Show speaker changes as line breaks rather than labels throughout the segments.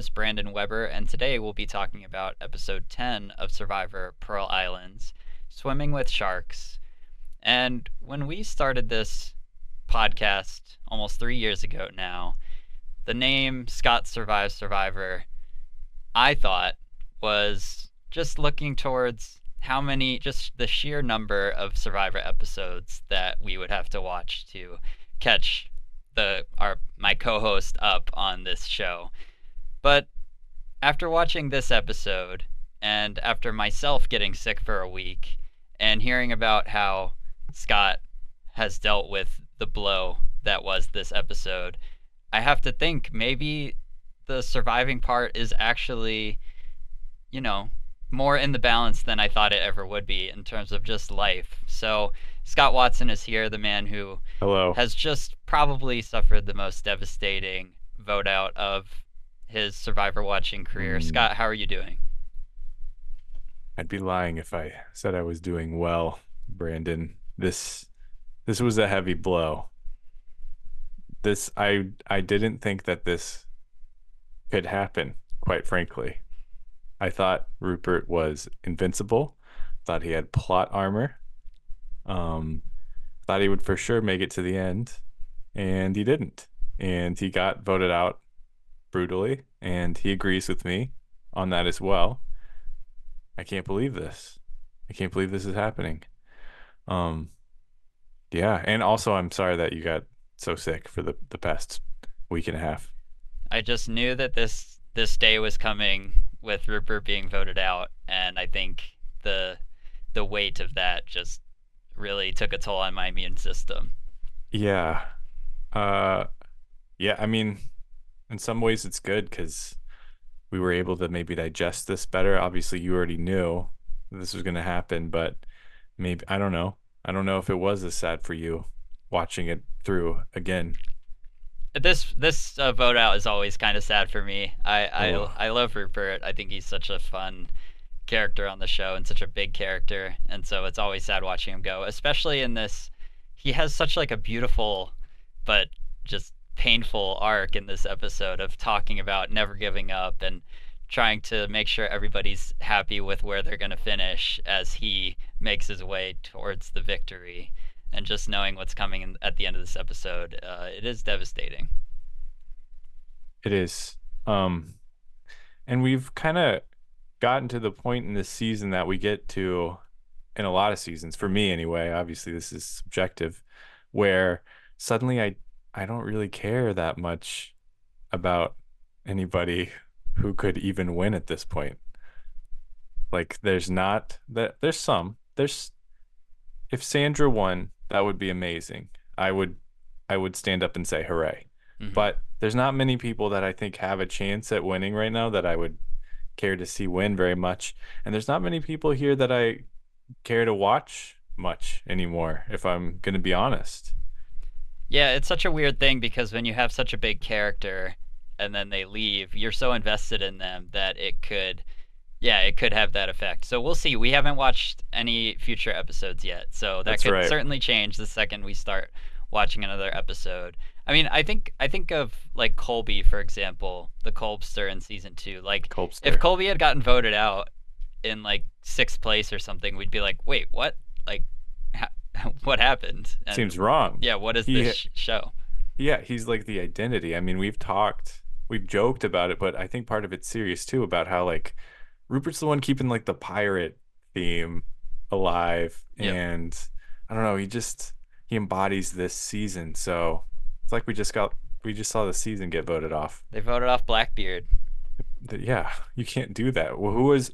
is Brandon Weber, and today we'll be talking about episode 10 of Survivor Pearl Islands Swimming with Sharks. And when we started this podcast almost three years ago now, the name Scott Survives Survivor, I thought, was just looking towards how many, just the sheer number of Survivor episodes that we would have to watch to catch the our my co-host up on this show. But after watching this episode and after myself getting sick for a week and hearing about how Scott has dealt with the blow that was this episode, I have to think maybe the surviving part is actually you know, more in the balance than I thought it ever would be in terms of just life. So Scott Watson is here, the man who
Hello.
has just probably suffered the most devastating vote out of his survivor watching career.
Mm.
Scott, how are you doing?
I'd be lying if I said I was doing well, Brandon. This this was a heavy blow. This I I didn't think that this could happen, quite frankly. I thought Rupert was invincible, thought he had plot armor. Um thought he would for sure make it to the end, and he didn't. And he got voted out brutally, and he agrees with me on that as well. I can't believe this. I can't believe this is happening. Um yeah, and also I'm sorry that you got so sick for the the past week and a half.
I just knew that this this day was coming with Rupert being voted out, and I think the the weight of that just really took a toll on my immune system.
Yeah. Uh yeah, I mean in some ways it's good cuz we were able to maybe digest this better. Obviously you already knew this was going to happen, but maybe I don't know. I don't know if it was as sad for you watching it through again.
This this uh, vote out is always kind of sad for me. I I,
Oh.
I love Rupert. I think he's such a fun character on the show and such a big character, and so it's always sad watching him go. Especially in this, he has such like a beautiful, but just painful arc in this episode of talking about never giving up and trying to make sure everybody's happy with where they're going to finish as he makes his way towards the victory and just knowing what's coming in, at the end of this episode uh, it is devastating
It is. Um and we've kind of gotten to the point in this season that we get to in a lot of seasons for me anyway. Obviously this is subjective where suddenly I I don't really care that much about anybody who could even win at this point. Like there's not that there's some. There's if Sandra won, that would be amazing. I would I would stand up and say hooray
Mhm.
but there's not many people that I think have a chance at winning right now that I would care to see win very much. And there's not many people here that I care to watch much anymore, if I'm going to be honest.
Yeah it's such a weird thing because when you have such a big character and then they leave you're so invested in them that it could yeah it could have that effect so we'll see we haven't watched any future episodes yet so that
That's
could
right.
certainly change the second we start watching another episode i mean i think i think of like colby for example the colbster in season two like
Colbster.
if Colby had gotten voted out in like sixth place or something, we'd be like, wait, what? Like, what happened? And,
Seems wrong.
Yeah, what is
He-
this sh- show?
Yeah, he's like the identity. I mean, we've talked, we've joked about it, but I think part of it's serious too about how like Rupert's the one keeping like the pirate theme alive.
Yep.
And I don't know, he just he embodies this season. So it's like we just got we just saw the season get voted off.
They voted off Blackbeard.
Yeah, you can't do that. Well, who was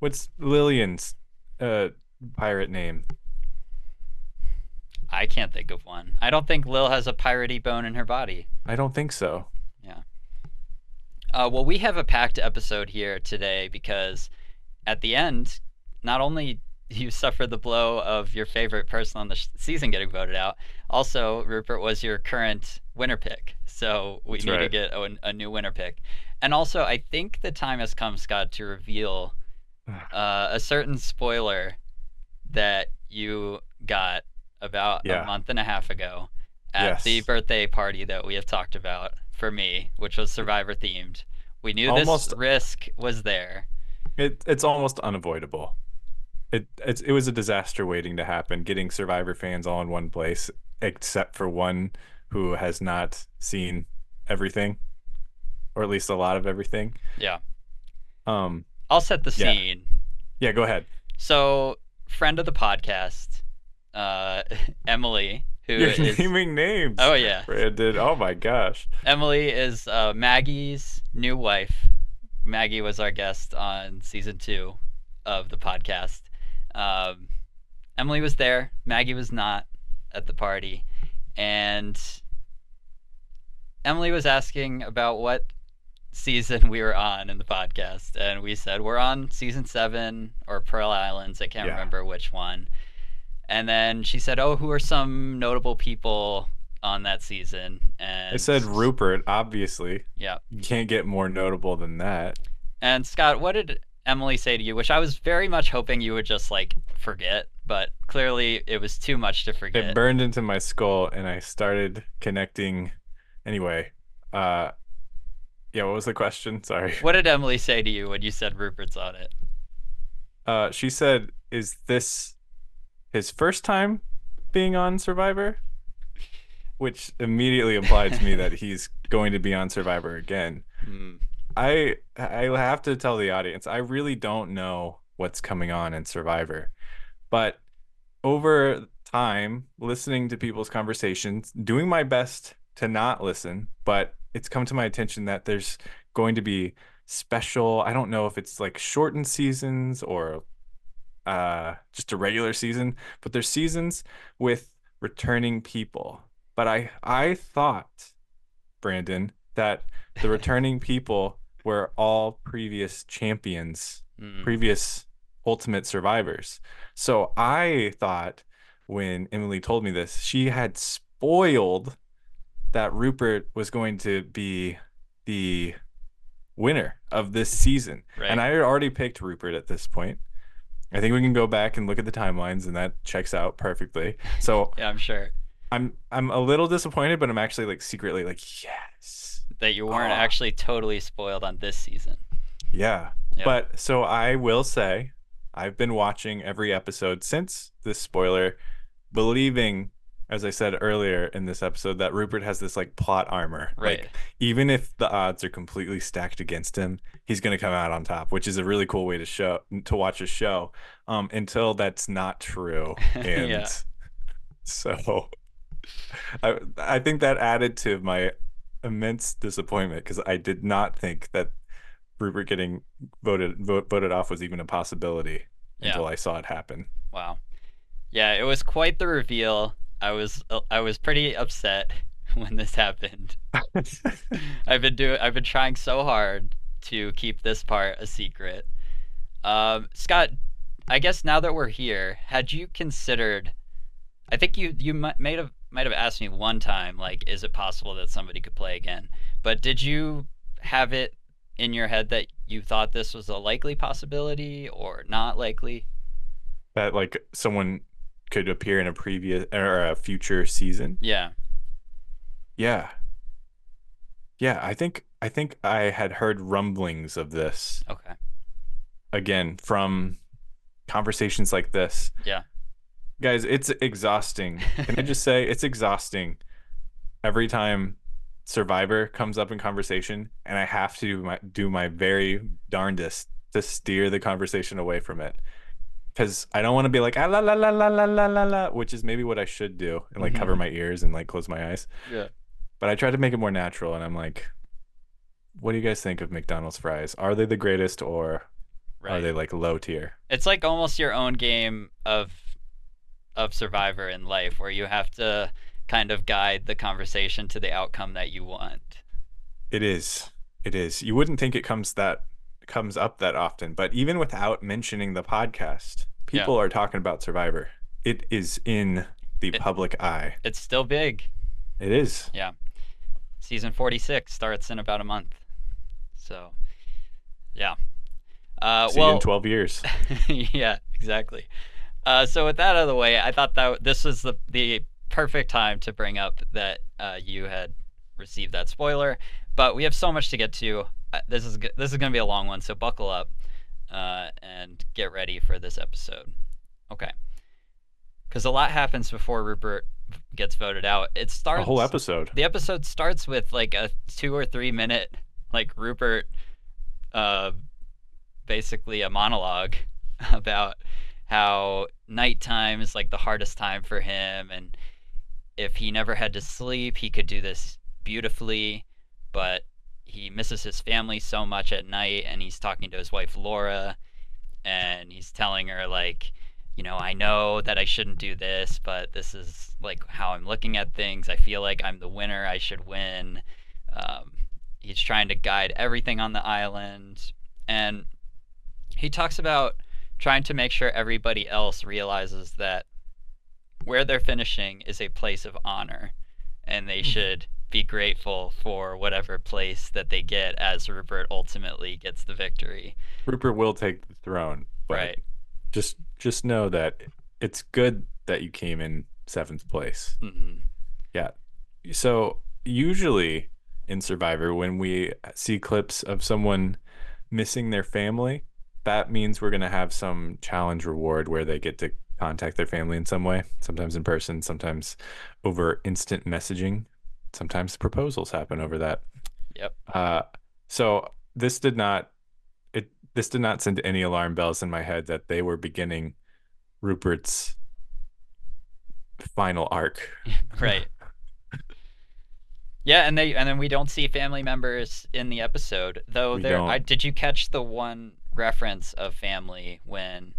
what's Lillian's uh pirate name?
I can't think of one. I don't think Lil has a piratey bone in her body.
I don't think so. Yeah.
Uh, well, we have a packed episode here today because at the end, not only you suffer the blow of your favorite person on the sh- season getting voted out, also Rupert was your current winner pick. So we
That's
need to get a, a new winner pick. And also, I think the time has come, Scott, to reveal uh, a certain spoiler that you got about
Yeah.
a month and a half ago at the birthday party that we have talked about for me, which was Survivor themed. We knew
Almost-
this risk was there.
It it's almost unavoidable. It it's, it was a disaster waiting to happen. Getting Survivor fans all in one place, except for one who has not seen everything, or at least a lot of everything.
Yeah.
Um.
I'll set the
Yeah.
scene.
Yeah. Go ahead.
So, friend of the podcast, uh, Emily, who
You're
is
naming names.
oh yeah,
Brandon. Oh my gosh.
Emily is uh, Maggie's new wife. Maggie was our guest on season two of the podcast. Um, Emily was there. Maggie was not at the party, and Emily was asking about what season we were on in the podcast, and we said we're on season seven or Pearl Islands. I can't
Yeah.
remember which one. And then she said, "Oh, who are some notable people on that season?" And
I said Rupert. Obviously,
Yeah.
you can't get more notable than that.
And Scott, what did Emily say to you? Which I was very much hoping you would just like forget, but clearly it was too much to forget.
It burned into my skull, and I started connecting. Anyway, uh, yeah. What was the question? Sorry.
What did Emily say to you when you said Rupert's on it?
Uh, she said, "Is this his first time being on Survivor?" Which immediately implied to me that he's going to be on Survivor again.
Hmm.
I I have to tell the audience, I really don't know what's coming on in Survivor. But over time, listening to people's conversations, doing my best to not listen, but it's come to my attention that there's going to be special, I don't know if it's like shortened seasons or uh just a regular season, but there's seasons with returning people. But I I thought, Brandon, that the returning people were all previous champions,
Hmm.
previous ultimate survivors. So I thought when Emily told me this, she had spoiled that Rupert was going to be the winner of this season.
Right.
And I had already picked Rupert at this point. I think we can go back and look at the timelines and that checks out perfectly. So
yeah, I'm sure
I'm I'm a little disappointed, but I'm actually like secretly like, yes.
that you weren't
Aw.
actually totally spoiled on this season.
Yeah.
Yeah.
But so I will say I've been watching every episode since this spoiler, believing, as I said earlier in this episode, that Rupert has this like plot armor.
Right.
Like even if the odds are completely stacked against him, he's gonna come out on top, which is a really cool way to show to watch a show. Um, until that's not true. And
Yeah.
so I I think that added to my immense disappointment because I did not think that Rupert getting voted vote, voted off was even a possibility
Yeah.
until I saw it happen.
Wow. Yeah, it was quite the reveal. I was uh, I was pretty upset when this happened. I've been doing I've been trying so hard to keep this part a secret. Um, Scott, I guess now that we're here, had you considered? I think you you might might have might have asked me one time, like, is it possible that somebody could play again? But did you have it in your head that you thought this was a likely possibility or not likely?
that like someone could appear in a previous or a future season.
Yeah.
Yeah. Yeah, I think I think I had heard rumblings of this
Okay.
again from conversations like this.
Yeah.
Guys, it's exhausting. Can I just say it's exhausting every time Survivor comes up in conversation and I have to do my, do my very darndest to steer the conversation away from it. Cuz I don't want to be like ah, la la la la la la la la, which is maybe what I should do and like cover
Mhm.
my ears and like close my eyes.
Yeah.
But I try to make it more natural and I'm like what do you guys think of McDonald's fries? Are they the greatest or are they like low tier?
it's like almost your own game of of survivor in life where you have to kind of guide the conversation to the outcome that you want
It is. It is. You wouldn't think it comes that comes up that often, but even without mentioning the podcast,
Yeah.
people are talking about Survivor. It is in the
It-
public eye.
it's still big
It is. Yeah.
Season 46 starts in about a month so yeah uh,
See you
well
in 12 years.
yeah, exactly. Uh, so with that out of the way, I thought that this was the the perfect time to bring up that uh, you had received that spoiler. But we have so much to get to. This is this is gonna be a long one, so buckle up uh, and get ready for this episode. Okay, because a lot happens before Rupert gets voted out. It starts
A whole episode.
the episode starts with like a two or three minute like Rupert uh basically a monologue about how nighttime is like the hardest time for him and if he never had to sleep he could do this beautifully but he misses his family so much at night and he's talking to his wife Laura and he's telling her like you know, I know that I shouldn't do this, but this is like how I'm looking at things. I feel like I'm the winner. I should win. Um, he's trying to guide everything on the island. And he talks about trying to make sure everybody else realizes that where they're finishing is a place of honor and they should be grateful for whatever place that they get as Rupert ultimately gets the victory.
Rupert will take the throne, but
Right.
just just know that it's good that you came in seventh place.
hmm Yeah.
So usually in Survivor, when we see clips of someone missing their family, that means we're gonna have some challenge reward where they get to contact their family in some way, sometimes in person, sometimes over instant messaging. Sometimes proposals happen over that.
Yep.
Uh, so this did not it this did not send any alarm bells in my head that they were beginning Rupert's final arc.
right. Yeah, and they and then we don't see family members in the episode, though. There, I did you catch the one reference of family when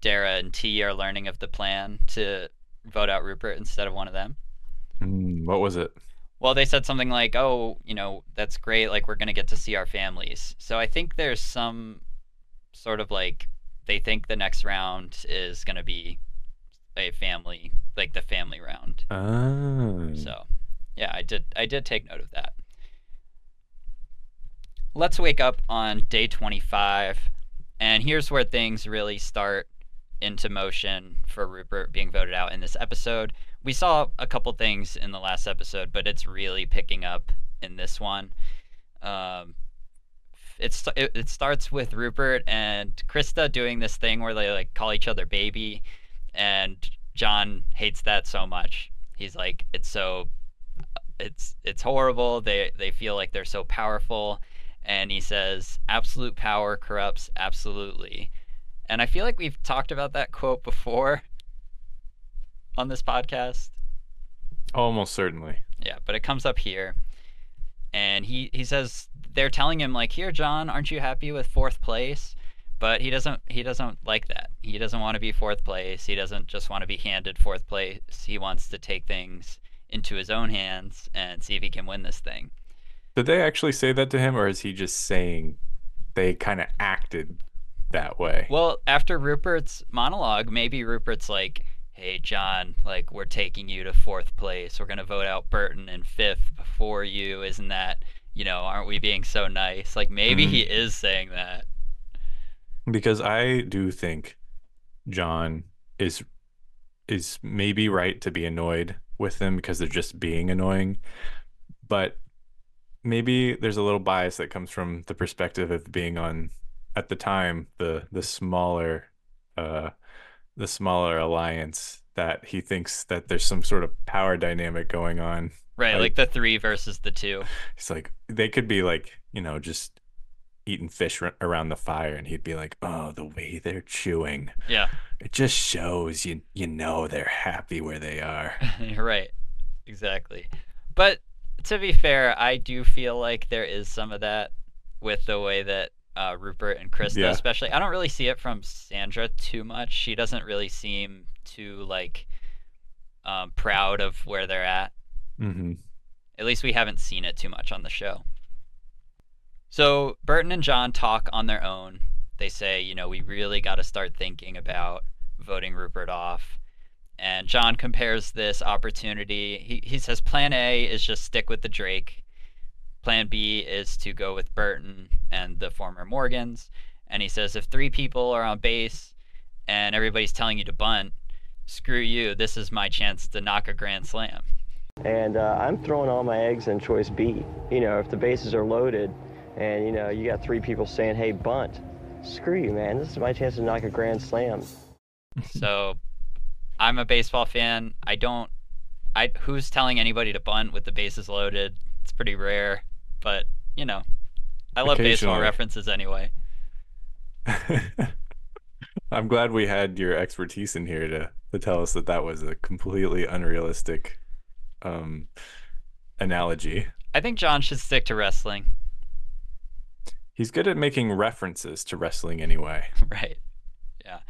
Dara and T are learning of the plan to vote out Rupert instead of one of them?
Hmm, what was it?
Well, they said something like, "Oh, you know, that's great. Like we're gonna get to see our families." So I think there's some sort of like they think the next round is gonna be a family, like the family round.
Oh.
So, yeah, I did I did take note of that. Let's wake up on day 25, and here's where things really start into motion for Rupert being voted out in this episode. We saw a couple things in the last episode, but it's really picking up in this one. Um, it's it, it starts with Rupert and Krista doing this thing where they like call each other baby, and John hates that so much. He's like, it's so, it's it's horrible. They they feel like they're so powerful, and he says, absolute power corrupts absolutely. And I feel like we've talked about that quote before on this podcast.
Almost certainly.
Yeah, but it comes up here. And he, he says they're telling him like, "Here, John, aren't you happy with fourth place?" But he doesn't he doesn't like that. He doesn't want to be fourth place. He doesn't just want to be handed fourth place. He wants to take things into his own hands and see if he can win this thing.
Did they actually say that to him, or is he just saying they kind of acted that way?
Well, after Rupert's monologue, maybe Rupert's like, "Hey, John, like we're taking you to fourth place. We're gonna vote out Burton in fifth before you. Isn't that, you know, aren't we being so nice?" Like maybe
Mhm.
he is saying that.
Because I do think John is is maybe right to be annoyed with them because they're just being annoying, but maybe there's a little bias that comes from the perspective of being on at the time the the smaller uh the smaller alliance that he thinks that there's some sort of power dynamic going on
Right,
I-
like the three versus the two.
It's like, they could be like, you know, just eating fish r- around the fire, and he'd be like, "Oh, the way they're chewing,
Yeah,
it just shows you, you know, they're happy where they are."
you're right. Exactly. But to be fair, I do feel like there is some of that with the way that uh, Rupert and Krista,
Yeah.
especially. I don't really see it from Sandra too much. She doesn't really seem too like um, proud of where they're at.
hmm
At least we haven't seen it too much on the show. So Burton and John talk on their own. They say, you know, we really got to start thinking about voting Rupert off. And John compares this opportunity. He, he says plan A is just stick with the Drake. Plan B is to go with Burton and the former Morgans. And he says if three people are on base and everybody's telling you to bunt, screw you. This is my chance to knock a grand slam.
And uh, I'm throwing all my eggs in choice B. You know, if the bases are loaded and, you know, you got three people saying, hey, bunt, screw you, man. This is my chance to knock a grand slam.
So I'm a baseball fan. I don't. I who's telling anybody to bunt with the bases loaded? It's pretty rare, but you know, I love baseball references anyway.
I'm glad we had your expertise in here to to tell us that that was a completely unrealistic um analogy.
I think John should stick to wrestling,
He's good at making references to wrestling anyway.
right? Yeah,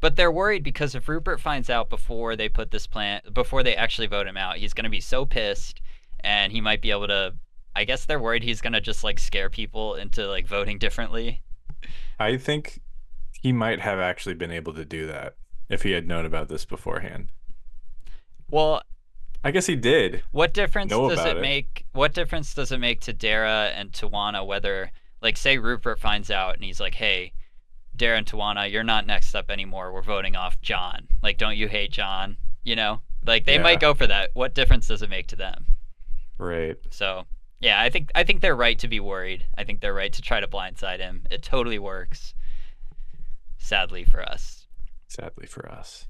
but they're worried because if Rupert finds out before they put this plan, before they actually vote him out, he's gonna be so pissed, and he might be able to. I guess they're worried he's gonna just like scare people into like voting differently.
I think he might have actually been able to do that if he had known about this beforehand.
Well,
I guess he did.
What difference does it,
it.
make? What difference does it make to Dara and Tawana whether, like, say Rupert finds out and he's like, "Hey, Dara and Tawana, you're not next up anymore. We're voting off John. Like, don't you hate John? You know, like they
Yeah.
might go for that. What difference does it make to them?
Right.
So, yeah, I think I think they're right to be worried. I think they're right to try to blindside him. It totally works. Sadly for us.
Sadly for us.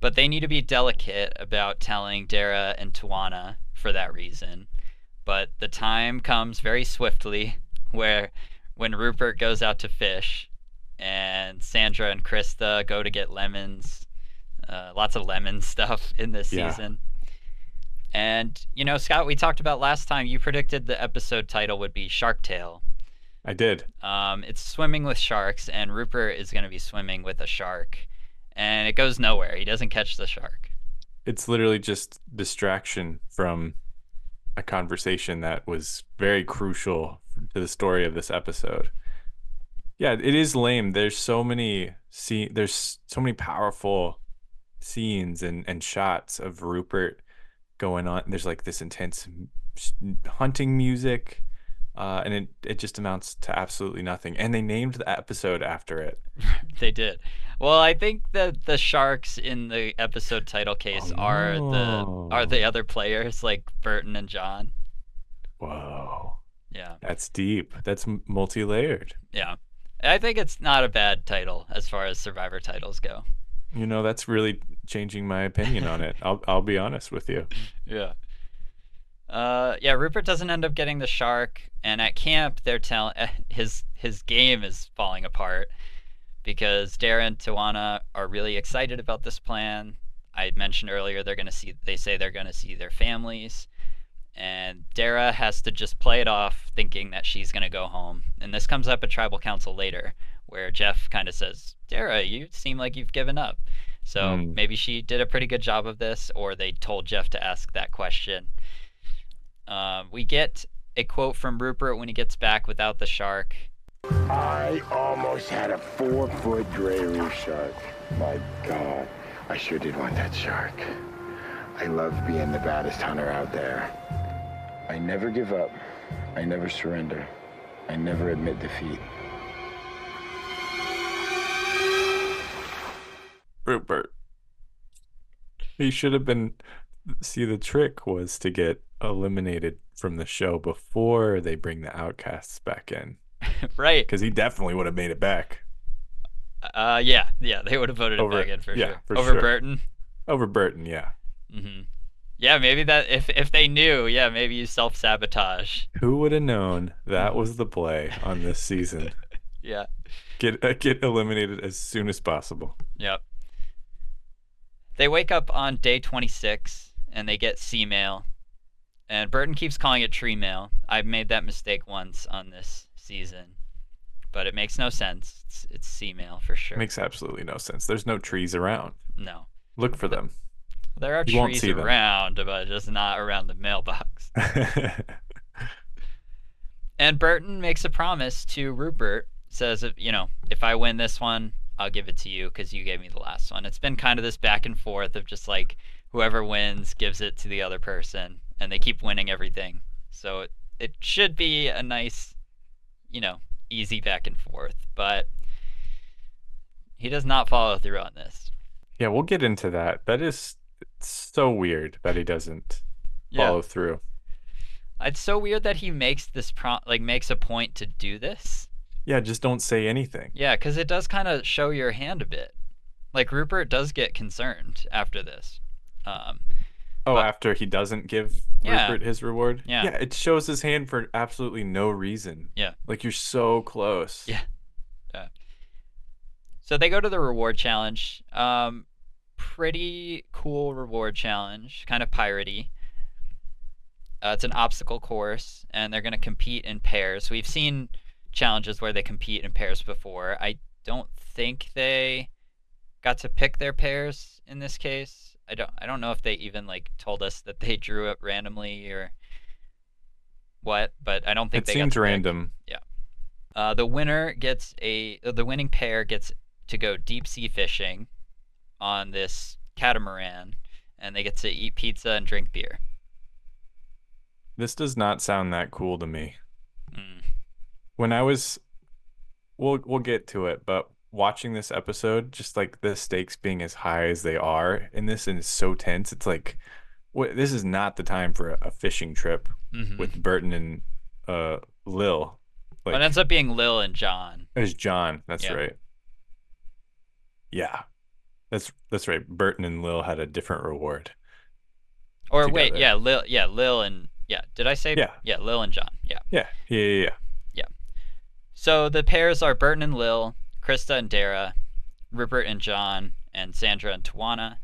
But they need to be delicate about telling Dara and Tawana for that reason. But the time comes very swiftly where when Rupert goes out to fish and Sandra and Krista go to get lemons, uh, lots of lemon stuff in this
Yeah.
season. And, you know, Scott, we talked about last time, you predicted the episode title would be Shark Tale.
I did.
Um, it's swimming with sharks, and Rupert is going to be swimming with a shark. And it goes nowhere. He doesn't catch the shark.
It's literally just distraction from a conversation that was very crucial to the story of this episode. Yeah, it is lame. There's so many scene there's so many powerful scenes and and shots of Rupert going on. There's like this intense hunting music. Uh, and it, it just amounts to absolutely nothing. And they named the episode after it.
they did. Well, I think that the sharks in the episode title case
Oh,
are the are the other players like Burton and John.
Whoa.
Yeah,
That's deep. That's multi-layered.
yeah. I think it's not a bad title as far as Survivor titles go.
You know, that's really changing my opinion on it. I'll I'll be honest with you.
Yeah. Uh, yeah. Rupert doesn't end up getting the shark, and at camp they're telling his his game is falling apart because Dara and Tawana are really excited about this plan. I mentioned earlier they're gonna see. They say they're gonna see their families, and Dara has to just play it off, thinking that she's gonna go home. And this comes up at tribal council later, where Jeff kind of says, "Dara, you seem like you've given up." So
Mm.
maybe she did a pretty good job of this, or they told Jeff to ask that question. Um, we get a quote from Rupert when he gets back without the shark.
I almost had a four foot gray reef shark. My God, I sure did want that shark. I love being the baddest hunter out there. I never give up. I never surrender. I never admit defeat.
Rupert. He should have been see the trick was to get eliminated from the show before they bring the outcasts back in.
right.
Because he definitely would have made it back.
Uh, yeah, yeah, they would have voted
Over-
him back in for
yeah,
sure.
for
Over
sure.
Burton.
Over Burton, yeah.
hmm Yeah, maybe that if if they knew, yeah, maybe you self sabotage.
Who would have known that was the play on this season?
Yeah.
Get uh, get eliminated as soon as possible.
Yep. They wake up on day 26 and they get sea mail. And Burton keeps calling it tree mail. I've made that mistake once on this season. But it makes no sense. It's, it's sea mail for sure.
Makes absolutely no sense. There's no trees around.
no.
Look for them.
There are
You
trees
see them.
around, but just not around the mailbox. And Burton makes a promise to Rupert. Says, if you know, if I win this one, I'll give it to you because you gave me the last one. It's been kind of this back and forth of just like whoever wins gives it to the other person, and they keep winning everything. So it it should be a nice, you know, easy back and forth. But he does not follow through on this.
Yeah, we'll get into that. That is so weird that he doesn't
Yeah.
follow through.
It's so weird that he makes this pro like makes a point to do this.
Yeah, just don't say anything.
Yeah, because it does kind of show your hand a bit. Like Rupert does get concerned after this. Um,
Oh,
But-
after he doesn't give
Yeah.
Rupert his reward?
Yeah.
Yeah, it shows his hand for absolutely no reason.
Yeah.
Like you're so close.
Yeah. Yeah. so they go to the reward challenge. Um, pretty cool reward challenge, kind of piratey. Uh, it's an obstacle course, and they're going to compete in pairs. We've seen challenges where they compete in pairs before. I don't think they got to pick their pairs in this case. I don't. I don't know if they even like told us that they drew it randomly or what, but I don't think
It
they
seems
to pick.
random. Yeah.
Uh, the winner gets a uh, the winning pair gets to go deep sea fishing on this catamaran, and they get to eat pizza and drink beer.
This does not sound that cool to me. When I was we'll we'll get to it, but watching this episode, just like the stakes being as high as they are in this and it's so tense, it's like what this is not the time for a, a fishing trip
Mhm.
with Burton and uh Lil.
But it ends up being Lil and John.
There's John. That's
Yeah.
right. Yeah. That's that's right. Burton and Lil had a different reward.
Or wait, yeah, Lil, yeah, Lil and yeah. Did I say?
Yeah.
Yeah, Lil and John. Yeah.
Yeah. Yeah. Yeah. yeah.
So the pairs are Burton and Lil, Krista and Dara, Rupert and John, and Sandra and Tawana.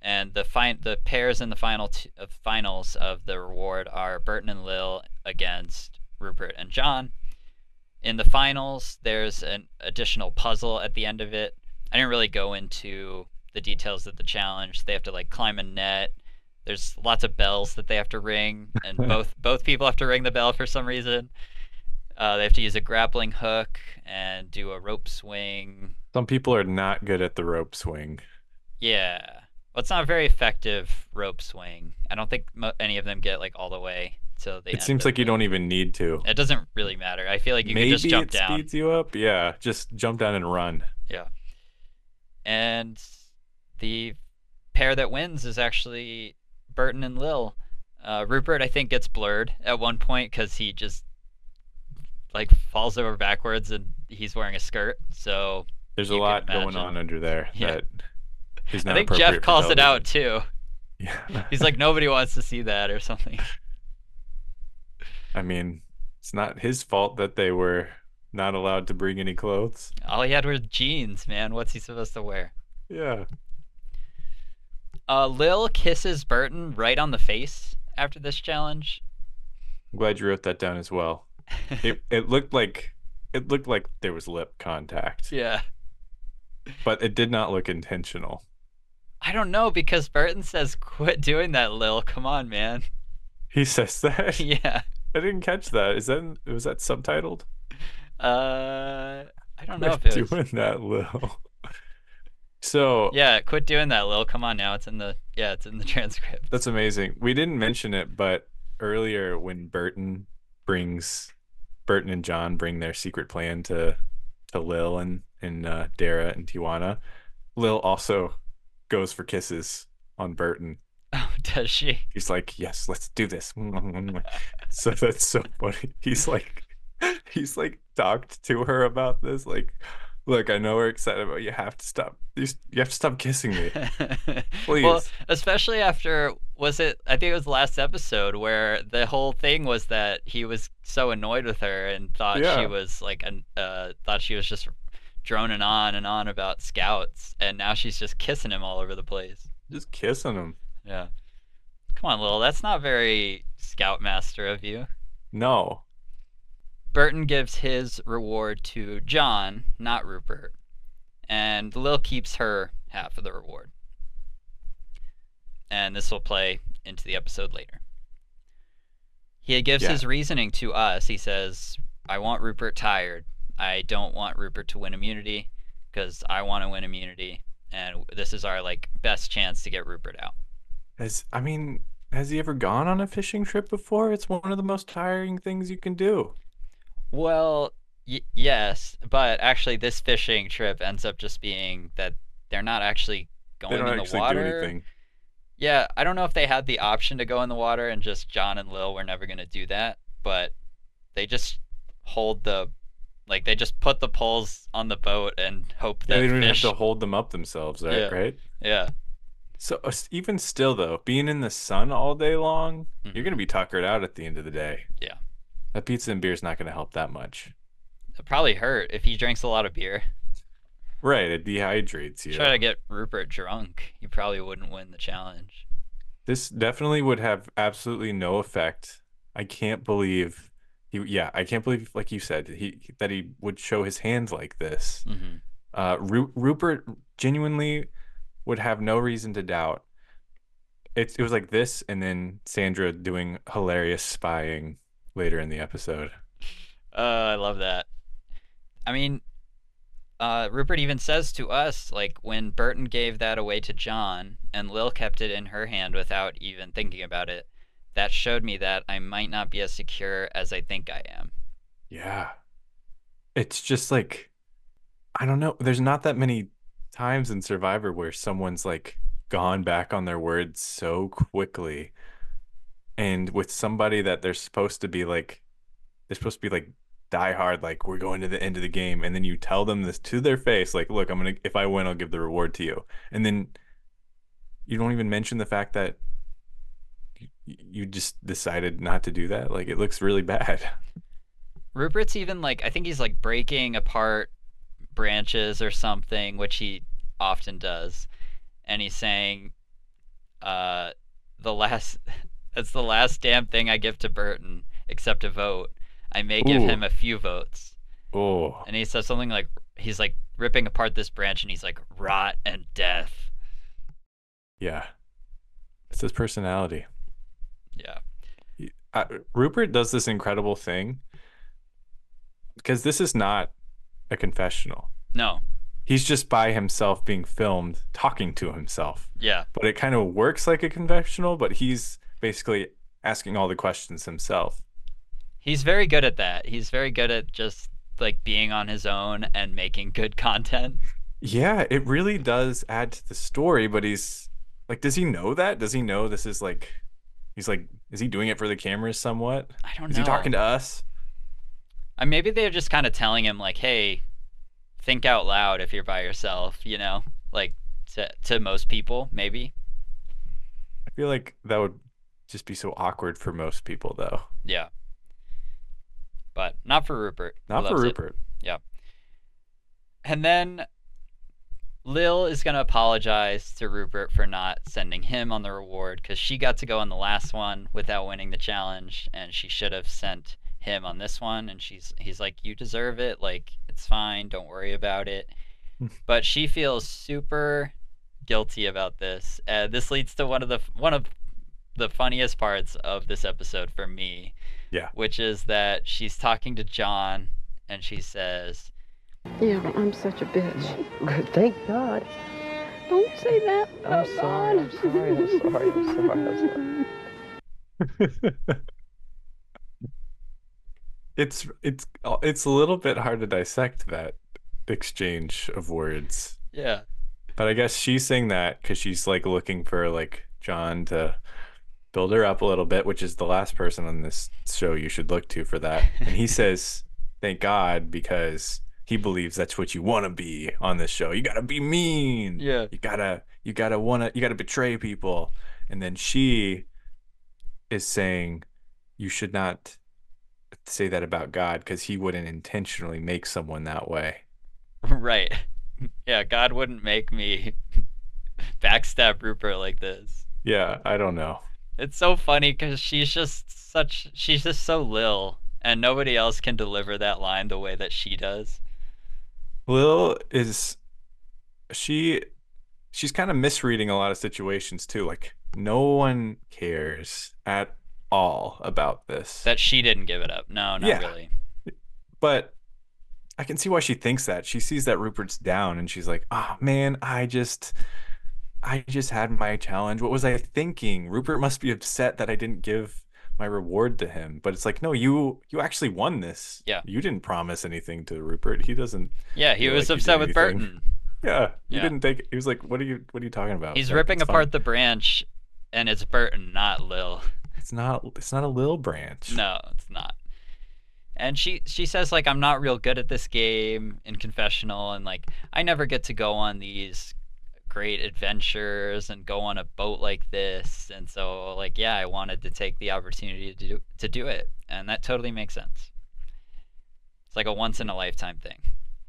And the fin- the pairs in the final t- uh, finals of the reward are Burton and Lil against Rupert and John. In the finals, there's an additional puzzle at the end of it. I didn't really go into the details of the challenge. They have to like climb a net. There's lots of bells that they have to ring, and both both people have to ring the bell for some reason. Uh, they have to use a grappling hook and do a rope swing.
Some people are not good at the rope swing.
Yeah, well, it's not a very effective rope swing. I don't think mo- any of them get like all the way to the.
It seems like you don't even need to.
It doesn't really matter. I feel like you
Maybe
can just jump
it
down.
speeds you up. Yeah, just jump down and run. Yeah.
And the pair that wins is actually Burton and Lil. Uh, Rupert, I think, gets blurred at one point because he just like falls over backwards and he's wearing a skirt. So
There's a lot going on under there
Yeah.
that is not.
I
think
Jeff calls it out too.
Yeah.
He's like, nobody wants to see that or something.
I mean, it's not his fault that they were not allowed to bring any clothes.
All he had were jeans, man. What's he supposed to wear?
Yeah.
Uh, Lil kisses Burton right on the face after this challenge.
I'm glad you wrote that down as well. It it looked like it looked like there was lip contact,
yeah.
but it did not look intentional.
I don't know because Burton says, "Quit doing that, Lil. Come on, man."
He says that.
yeah.
I didn't catch that. Is that was that subtitled?
Uh, I don't know if it was.
doing that, Lil. So
Yeah, quit doing that, Lil. Come on now. It's in the yeah, it's in the transcript.
that's amazing. We didn't mention it, but earlier when Burton brings Burton and John bring their secret plan to to Lil and and uh, Dara and Tawana, Lil also goes for kisses on Burton.
Oh, does she?
He's like, "Yes, let's do this." so that's so funny. He's like, he's like talked to her about this. Like, look, I know we're excited, but you have to stop. You, you have to stop kissing me. please.
Well, especially after was it? I think it was the last episode where the whole thing was that he was so annoyed with her and thought she was like an uh thought she was just droning on and on about scouts, and now she's just kissing him all over the place.
Just kissing him.
Yeah. Come on, Lil. That's not very scoutmaster of you.
No,
Burton gives his reward to John, not Rupert, and Lil keeps her half of the reward. And this will play into the episode later. He gives
Yeah.
his reasoning to us. He says, I want Rupert tired. I don't want Rupert to win immunity because I want to win immunity. And this is our like best chance to get Rupert out.
has I mean, has he ever gone on a fishing trip before? It's one of the most tiring things you can do.
Well, y- yes, but actually, this fishing trip ends up just being that they're not actually
They
going
don't
in the
actually
water.
do anything.
Yeah, I don't know if they had the option to go in the water and just John and Lil were never gonna do that, but they just hold the like they just put the poles on the boat and hope
Yeah,
that
they don't even have to hold them up themselves, right?
Yeah.
Right.
Yeah,
So uh, even still, though, being in the sun all day long,
Mhm.
you're gonna be tuckered out at the end of the day.
Yeah.
That pizza and beer is not gonna help that much.
it probably hurt if he drinks a lot of beer.
Right. It dehydrates you.
Try to get Rupert drunk, you probably wouldn't win the challenge.
This definitely would have absolutely no effect. I can't believe he. Yeah, I can't believe, like you said, he that he would show his hands like this.
hmm
Uh, Ru- Rupert genuinely would have no reason to doubt. It, it was like this, and then Sandra doing hilarious spying later in the episode.
Uh, I love that. I mean, uh, Rupert even says to us, like, when Burton gave that away to John and Lil kept it in her hand without even thinking about it, that showed me that I might not be as secure as I think I am.
Yeah. It's just like, I don't know. There's not that many times in Survivor where someone's like gone back on their words so quickly. And with somebody that they're supposed to be like, they're supposed to be like die hard, like we're going to the end of the game. And then you tell them this to their face, like, look, I'm to, if I win, I'll give the reward to you. And then you don't even mention the fact that you, you just decided not to do that. Like it looks really bad.
Rupert's even like, I think he's like breaking apart branches or something, which he often does. And he's saying, uh, the last, that's the last damn thing I give to Burton, except a vote. I may give
Ooh.
him a few votes.
Oh.
And he says something like, he's like ripping apart this branch and he's like, rot and death.
Yeah. It's his personality.
Yeah.
Uh, Rupert does this incredible thing because this is not a confessional.
No.
He's just by himself being filmed talking to himself.
Yeah.
But it kind of works like a confessional, but he's basically asking all the questions himself.
He's very good at that. He's very good at just like being on his own and making good content.
Yeah, it really does add to the story, but he's like, does he know that? Does he know this is like, he's like, is he doing it for the cameras somewhat?
I don't know.
Is he talking to us?
Uh, maybe they're just kind of telling him like, "Hey, think out loud if you're by yourself," you know, like to to most people, maybe.
I feel like that would just be so awkward for most people, though.
Yeah. But not for Rupert.
Not for
Rupert. it.
Rupert.
And then Lil is going to apologize to Rupert for not sending him on the reward because she got to go on the last one without winning the challenge, and she should have sent him on this one. And she's he's like, "You deserve it. Like it's fine. Don't worry about it." but she feels super guilty about this. Uh, this leads to one of the one of the funniest parts of this episode for me.
Yeah.
Which is that she's talking to John, and she says.
Yeah, I'm such a bitch.
Thank God.
Don't say that.
I'm
out
sorry. I'm sorry. I'm sorry. I'm sorry. I'm sorry.
it's it's it's a little bit hard to dissect that exchange of words.
Yeah.
But I guess she's saying that because she's like looking for like John to build her up a little bit, which is the last person on this show you should look to for that. And he says, "Thank God," because he believes that's what you want to be on this show. You gotta be mean.
Yeah.
You gotta you gotta wanna you gotta betray people. And then she is saying you should not say that about God because he wouldn't intentionally make someone that way.
Right. Yeah, God wouldn't make me backstab Rupert like this.
Yeah, I don't know.
It's so funny because she's just such, she's just so Lil, and nobody else can deliver that line the way that she does.
Lil is she she's kind of misreading a lot of situations too. Like no one cares at all about this.
That she didn't give it up. No, not
Yeah.
really.
but I can see why she thinks that. She sees that Rupert's down and she's like, "Oh man, I just I just had my challenge. What was I thinking? Rupert must be upset that I didn't give my reward to him." But it's like, "No, you you actually won this.
Yeah.
You didn't promise anything to Rupert. He doesn't
Yeah, he was
like
upset with
anything.
Burton.
Yeah, you
Yeah.
didn't take. He was like, "What are you? What are you talking about?"
He's ripping
it's fine.
apart the branch and it's Burton, not Lil.
It's not. It's not a Lil branch.
No, it's not. And she she says like I'm not real good at this game in confessional, and like I never get to go on these great adventures and go on a boat like this, and so like yeah, I wanted to take the opportunity to do to do it, and that totally makes sense. It's like a once in a lifetime thing.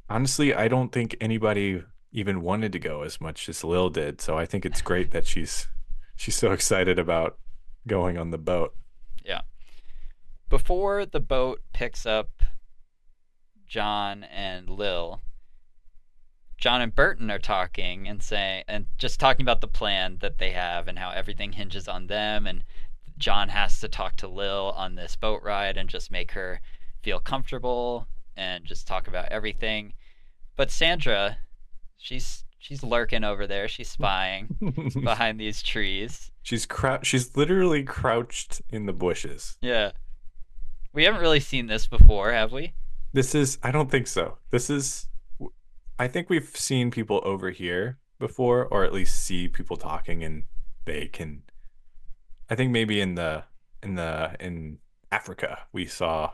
Honestly, I don't think anybody even wanted to go as much as Lil did. So I think it's great that she's she's so excited about going on the boat.
Yeah. Before the boat picks up John and Lil, John and Burton are talking and saying and just talking about the plan that they have and how everything hinges on them and John has to talk to Lil on this boat ride and just make her feel comfortable and just talk about everything. But Sandra, she's she's lurking over there. She's spying behind these trees.
she's crou- She's literally crouched in the bushes.
Yeah. We haven't really seen this before, have we?
This is. I don't think so. This is. I think we've seen people over here before, or at least see people talking, and they can. I think maybe in the in the in Africa we saw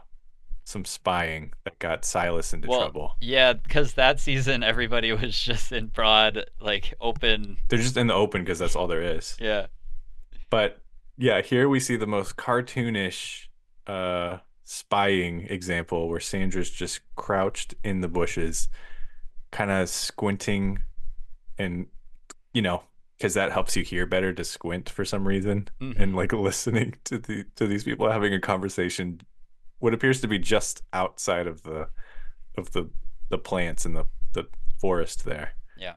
some spying that got Silas into
well,
trouble.
Yeah, because that season everybody was just in broad, like open.
They're just in the open because that's all there is.
Yeah.
But yeah, here we see the most cartoonish uh spying example where Sandra's just crouched in the bushes, kind of squinting and you know, because that helps you hear better to squint for some reason
Mhm.
and like listening to the to these people having a conversation what appears to be just outside of the of the the plants in the the forest there. Yeah.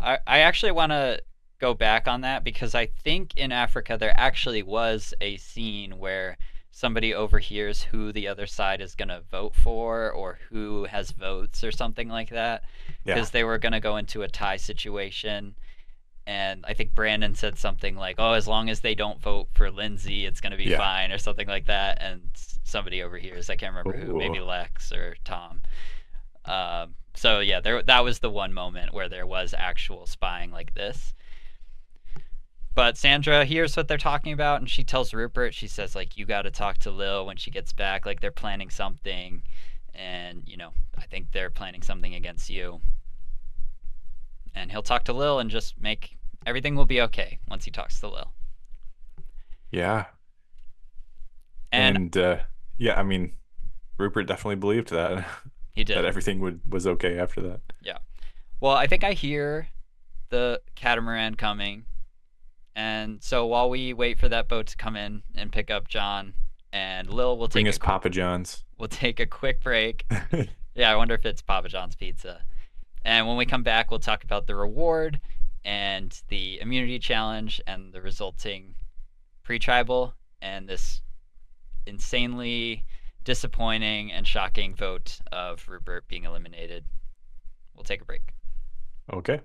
I, I actually want to go back on that because I think in Africa there actually was a scene where somebody overhears who the other side is going to vote for or who has votes or something like that
Yeah.
because they were going to go into a tie situation and I think Brandon said something like, "Oh, as long as they don't vote for Lindsay, it's going to be
Yeah.
fine," or something like that. And somebody overhears. I can't remember who. Maybe Lex or Tom. Um, so yeah, there that was the one moment where there was actual spying like this. But Sandra hears what they're talking about, and she tells Rupert. She says like, "You got to talk to Lil when she gets back. Like they're planning something, and you know, I think they're planning something against you." And he'll talk to Lil and just make everything will be okay once he talks to Lil.
Yeah.
And,
And, uh yeah, I mean Rupert definitely believed that
he did.
that everything would was okay after that. Yeah.
Well, I think I hear the catamaran coming. And so while we wait for that boat to come in and pick up John and Lil will
Bring
take
us
a,
Papa John's.
we'll take a quick break. Yeah, I wonder if it's Papa John's pizza. And when we come back, we'll talk about the reward and the immunity challenge and the resulting pre-tribal and this insanely disappointing and shocking vote of Rupert being eliminated. We'll take a break.
Okay.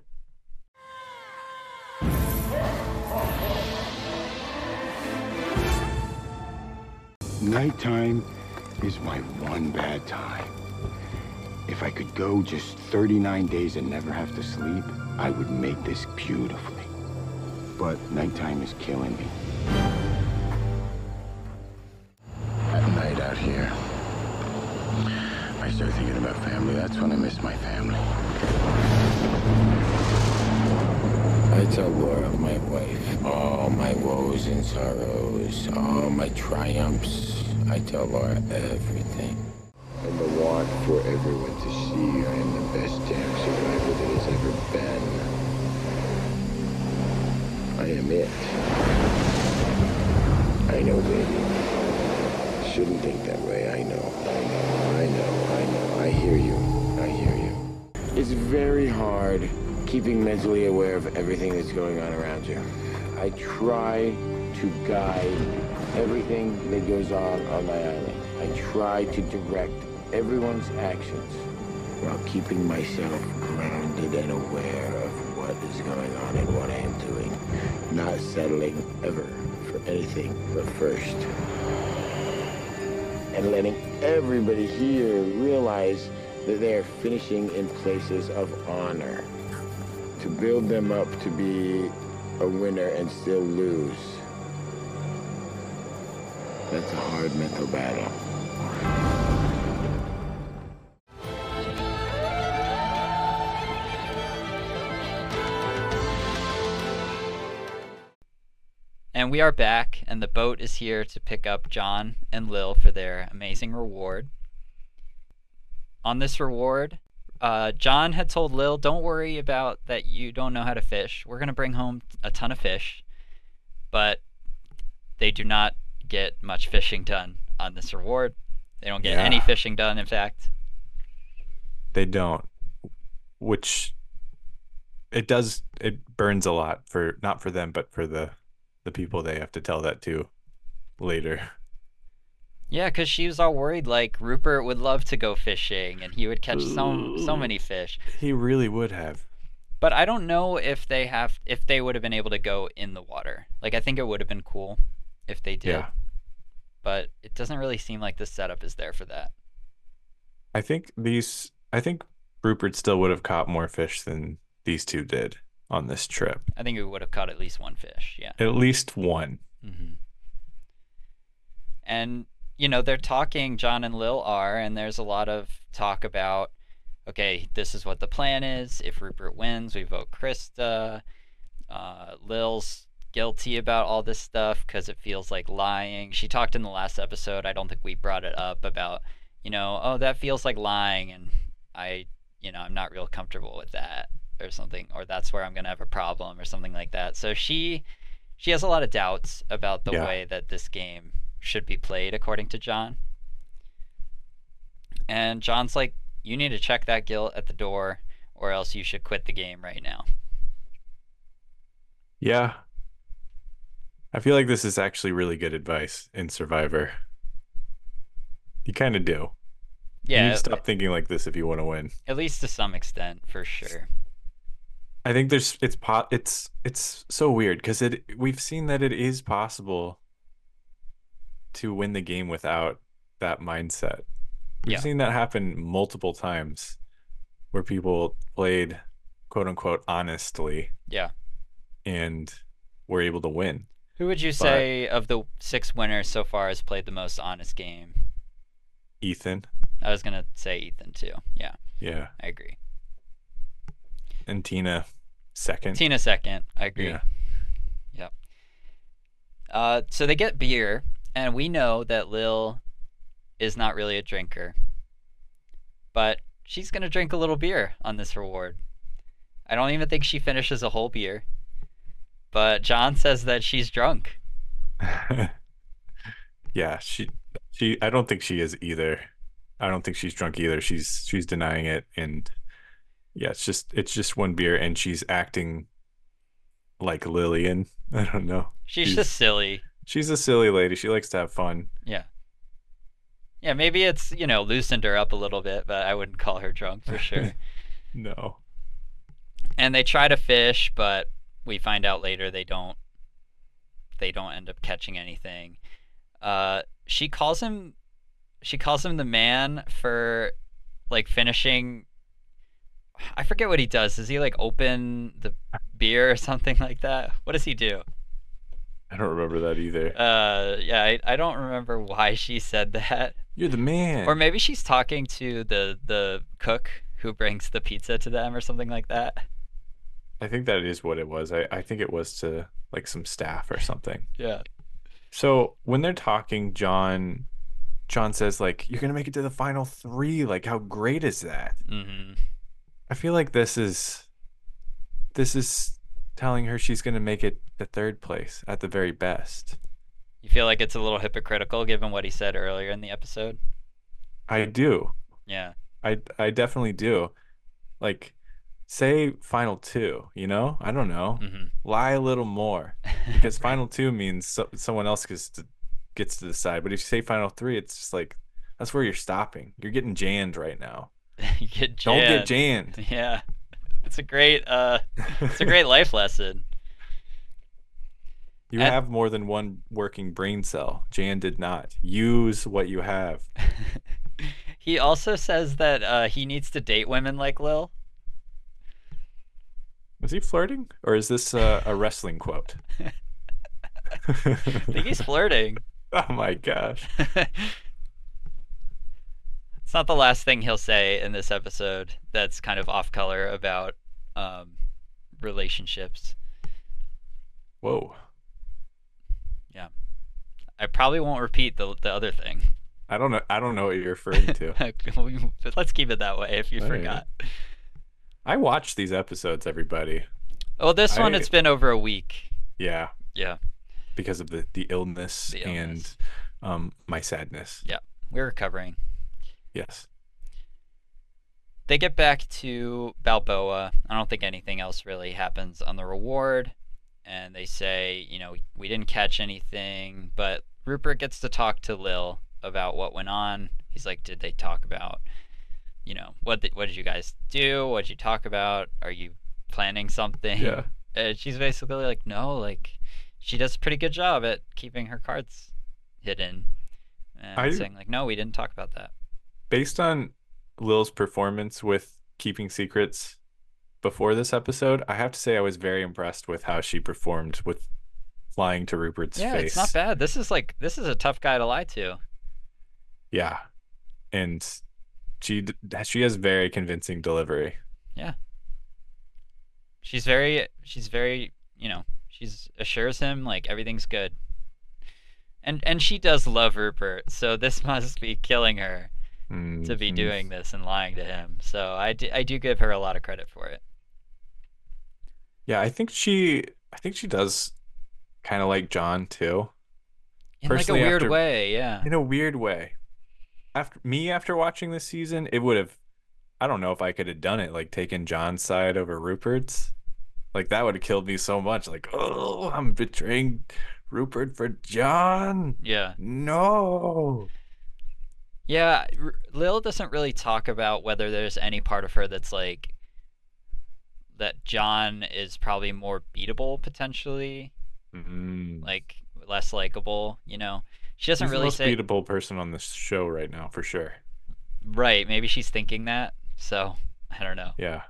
Nighttime is my one bad time. If I could go just 39 days and never have to sleep, I would make this beautifully. But nighttime is killing me. At night out here, I start thinking about family. That's when I miss my family. I tell Laura, my wife, all my woes and sorrows, all my triumphs. I tell Laura everything. And the want for everyone to see I am the best damn survivor that has ever been. I am it. I know, baby. Shouldn't think that way. I know. I know. I know. I know. I hear you. I hear you. It's very hard keeping mentally aware of everything that's going on around you. I try to guide everything that goes on on my island. I try to direct everyone's actions while keeping myself grounded and aware of what is going on and what I am doing. Not settling ever for anything but first. And letting everybody here realize that they are finishing in places of honor to build them up to be a winner and still lose. That's a hard mental battle.
And we are back, and the boat is here to pick up John and Lil for their amazing reward. On this reward, uh, John had told Lil, "Don't worry about that. You don't know how to fish. We're gonna bring home a ton of fish, but they do not get much fishing done on this reward. They don't get any fishing done. In fact,
They don't. Which it does it burns a lot for not for them, but for the the people they have to tell that to later.
Yeah, because she was all worried. Like Rupert would love to go fishing, and he would catch so so many fish.
He really would have.
But I don't know if they have if they would have been able to go in the water. Like I think it would have been cool if they did.
Yeah.
But it doesn't really seem like the setup is there for that.
I think these I think Rupert still would have caught more fish than these two did on this trip.
I think we would have caught at least one fish. Yeah.
At least one.
hmm And you know they're talking. John and Lil are, and there's a lot of talk about. Okay, this is what the plan is. If Rupert wins, we vote Krista. Uh, Lil's guilty about all this stuff because it feels like lying. She talked in the last episode. I don't think we brought it up about, you know, oh that feels like lying, and I, you know, I'm not real comfortable with that or something, or that's where I'm gonna have a problem or something like that. So she she has a lot of doubts about the
Yeah.
way that this game should be played according to John. And John's like, you need to check that guilt at the door or else you should quit the game right now.
Yeah. I feel like this is actually really good advice in Survivor. You kind of do. You need
Yeah,
to stop thinking like this if you want to win.
at least to some extent, for sure.
I think there's it's po- it's it's so weird because it we've seen that it is possible to win the game without that mindset. We've
Yeah.
seen that happen multiple times where people played quote unquote honestly
Yeah.
and were able to win.
Who would you say of the six winners so far has played the most honest game?
Ethan,
I was going to say Ethan too. Yeah,
yeah,
I agree.
and Tina second.
Tina second. I agree.
Yeah.
Yep. Uh, so they get beer, and we know that Lil is not really a drinker, but she's gonna drink a little beer on this reward. I don't even think she finishes a whole beer, but John says that she's drunk.
yeah, she she I don't think she is either. I don't think she's drunk either. She's she's denying it and yeah, it's just it's just one beer and she's acting like Lillian. I don't know.
She's,
She's-
just silly.
She's a silly lady. She likes to have fun.
Yeah. Yeah, maybe it's you know loosened her up a little bit, but I wouldn't call her drunk for sure.
No.
and they try to fish, but we find out later they don't. They don't end up catching anything. Uh, she calls him. She calls him the man for, like finishing. I forget what he does. Does he like open the beer or something like that? What does he do?
I don't remember that either.
Uh, yeah, I, I don't remember why she said that.
You're the man.
Or maybe she's talking to the the cook who brings the pizza to them or something like that.
I think that is what it was. I, I think it was to like some staff or something.
Yeah.
So when they're talking, John John says like, "You're gonna make it to the final three. Like, how great is that?"
hmm
I feel like this is this is telling her she's gonna make it the third place at the very best.
You feel like it's a little hypocritical given what he said earlier in the episode?
I do.
Yeah.
I I definitely do. Like, say final two. You know? I don't know.
hmm
Lie a little more because final two means so, someone else gets to gets to decide. But if you say final three, it's just like that's where you're stopping. You're getting jammed right now.
you get
Don't get
jammed. Yeah. It's a great uh it's a great life lesson.
You
And-
have more than one working brain cell. Jan did not. Use what you have.
he also says that uh he needs to date women like Lil.
Was he flirting, or is this uh, a wrestling quote?
I think he's flirting.
oh my gosh.
It's not the last thing he'll say in this episode that's kind of off color about um, relationships.
Whoa. Yeah.
I probably won't repeat the the other thing.
I don't know. I don't know what you're referring to.
Let's keep it that way if you
All right.
forgot.
I watch these episodes, everybody.
Well, this one it's been over a week.
Yeah,
Yeah,
because of the the illness,
The illness.
and um my sadness.
Yeah, we're recovering.
Yes.
They get back to Balboa. I don't think anything else really happens on the reward. And they say, you know, we didn't catch anything, but Rupert gets to talk to Lil about what went on. He's like, did they talk about, you know, what did, what did you guys do? What did you talk about? Are you planning something?
Yeah.
And she's basically like, no, like, she does a pretty good job at keeping her cards hidden. And
I-
saying like, no, we didn't talk about that.
Based on Lil's performance with keeping secrets before this episode, I have to say I was very impressed with how she performed with flying to Rupert's
Yeah,
face.
it's not bad. This is like this is a tough guy to lie to.
Yeah, and she she has very convincing delivery.
Yeah, she's very she's very, you know, she's assures him like everything's good. And and she does love Rupert, so this must be killing her to be
Mhm.
doing this and lying to him. So I do, I do give her a lot of credit for it.
Yeah, I think she I think she does kind of like John too,
In like a weird
after-
way, yeah.
in a weird way. After me after watching this season, it would have I don't know if I could have done it like taking John's side over Rupert's. Like that would have killed me so much. Like, oh, I'm betraying Rupert for John.
Yeah.
No.
Yeah, R- Lil doesn't really talk about whether there's any part of her that's like that John is probably more beatable potentially,
Mm.
like less likable, you know. She doesn't
He's the
really
most
say
beatable person on this show right now, for sure.
right, maybe she's thinking that. So, I don't know.
Yeah.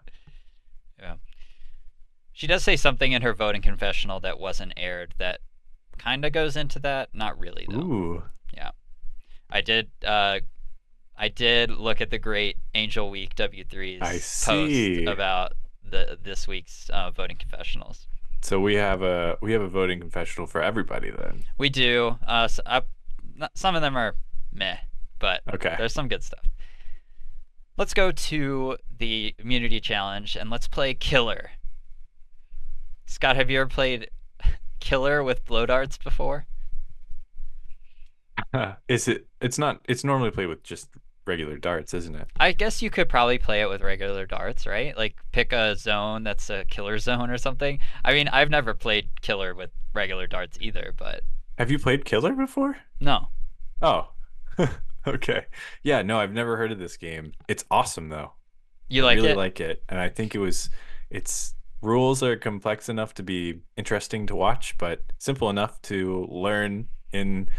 She does say something in her voting confessional that wasn't aired that kind of goes into that, not really though.
Ooh.
I did uh I did look at the great angelwkw3's
I see.
post about the this week's uh, voting confessionals.
So we have a we have a voting confessional for everybody then.
We do. Uh, s I- not- some of them are meh, but
Okay.
there's some good stuff. Let's go to the immunity challenge and let's play Killer. Scott, have you ever played Killer with blow darts before?
Is it it's not it's normally played with just regular darts, isn't it?
I guess you could probably play it with regular darts, right? Like pick a zone that's a killer zone or something. I mean, I've never played killer with regular darts either, but
Have you played Killer before?
no.
Oh. okay. Yeah, no, I've never heard of this game. It's awesome though.
You
I
like
really
it?
like it. And I think it was its rules are complex enough to be interesting to watch, but simple enough to learn in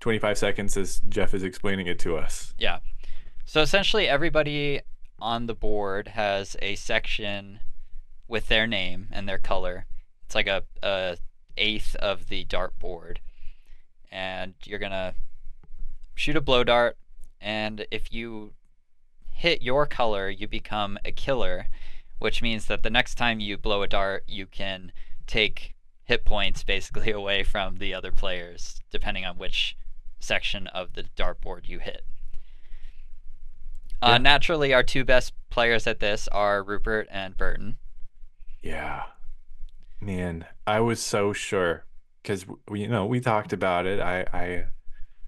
25 seconds as Jeff is explaining it to us.
Yeah. So essentially, everybody on the board has a section with their name and their color. It's like a, a eighth of the dart board, and you're gonna shoot a blow dart. And if you hit your color, you become a killer, which means that the next time you blow a dart, you can take hit points basically away from the other players, depending on which section of the dartboard you hit. Uh, Naturally, our two best players at this are Rupert and Burton.
Yeah. Man, I was so sure because we, you know, we talked about it. I, I,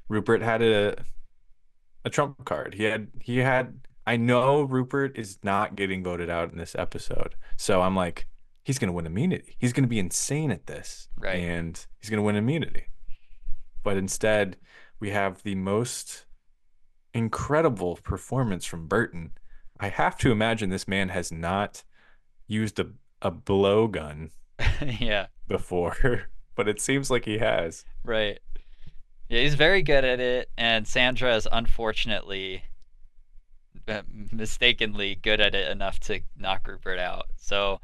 Rupert had a, a trump card. He had, he had, I know Rupert is not getting voted out in this episode. So I'm like, he's going to win immunity. He's going to be insane at this.
Right.
And he's going to win immunity. But instead, we have the most incredible performance from Burton. I have to imagine this man has not used a, a blowgun
yeah,
before, but it seems like he has.
right. Yeah, he's very good at it, and Sandra is unfortunately, uh, mistakenly good at it enough to knock Rupert out. So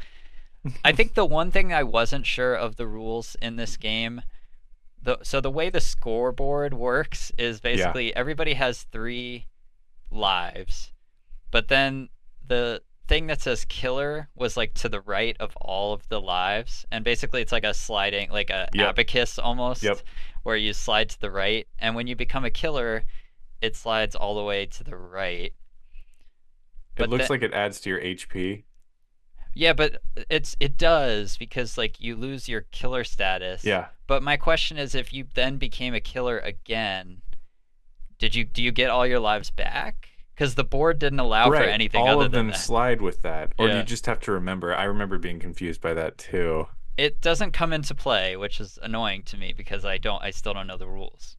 I think the one thing I wasn't sure of the rules in this game, the so the way the scoreboard works is basically everybody has three lives, but then the thing that says killer was like to the right of all of the lives, and basically it's like a sliding, like a
Yep.
abacus almost,
Yep.
where you slide to the right, and when you become a killer, it slides all the way to the right.
It
But
looks
the-
like it adds to your HP.
Yeah, but it's it does because like you lose your killer status.
Yeah.
But my question is, if you then became a killer again, did you do you get all your lives back? Because the board didn't allow for anything
All of them slide with that, or
Yeah.
you just have to remember. I remember being confused by that too.
It doesn't come into play, which is annoying to me because I don't, I still don't know the rules.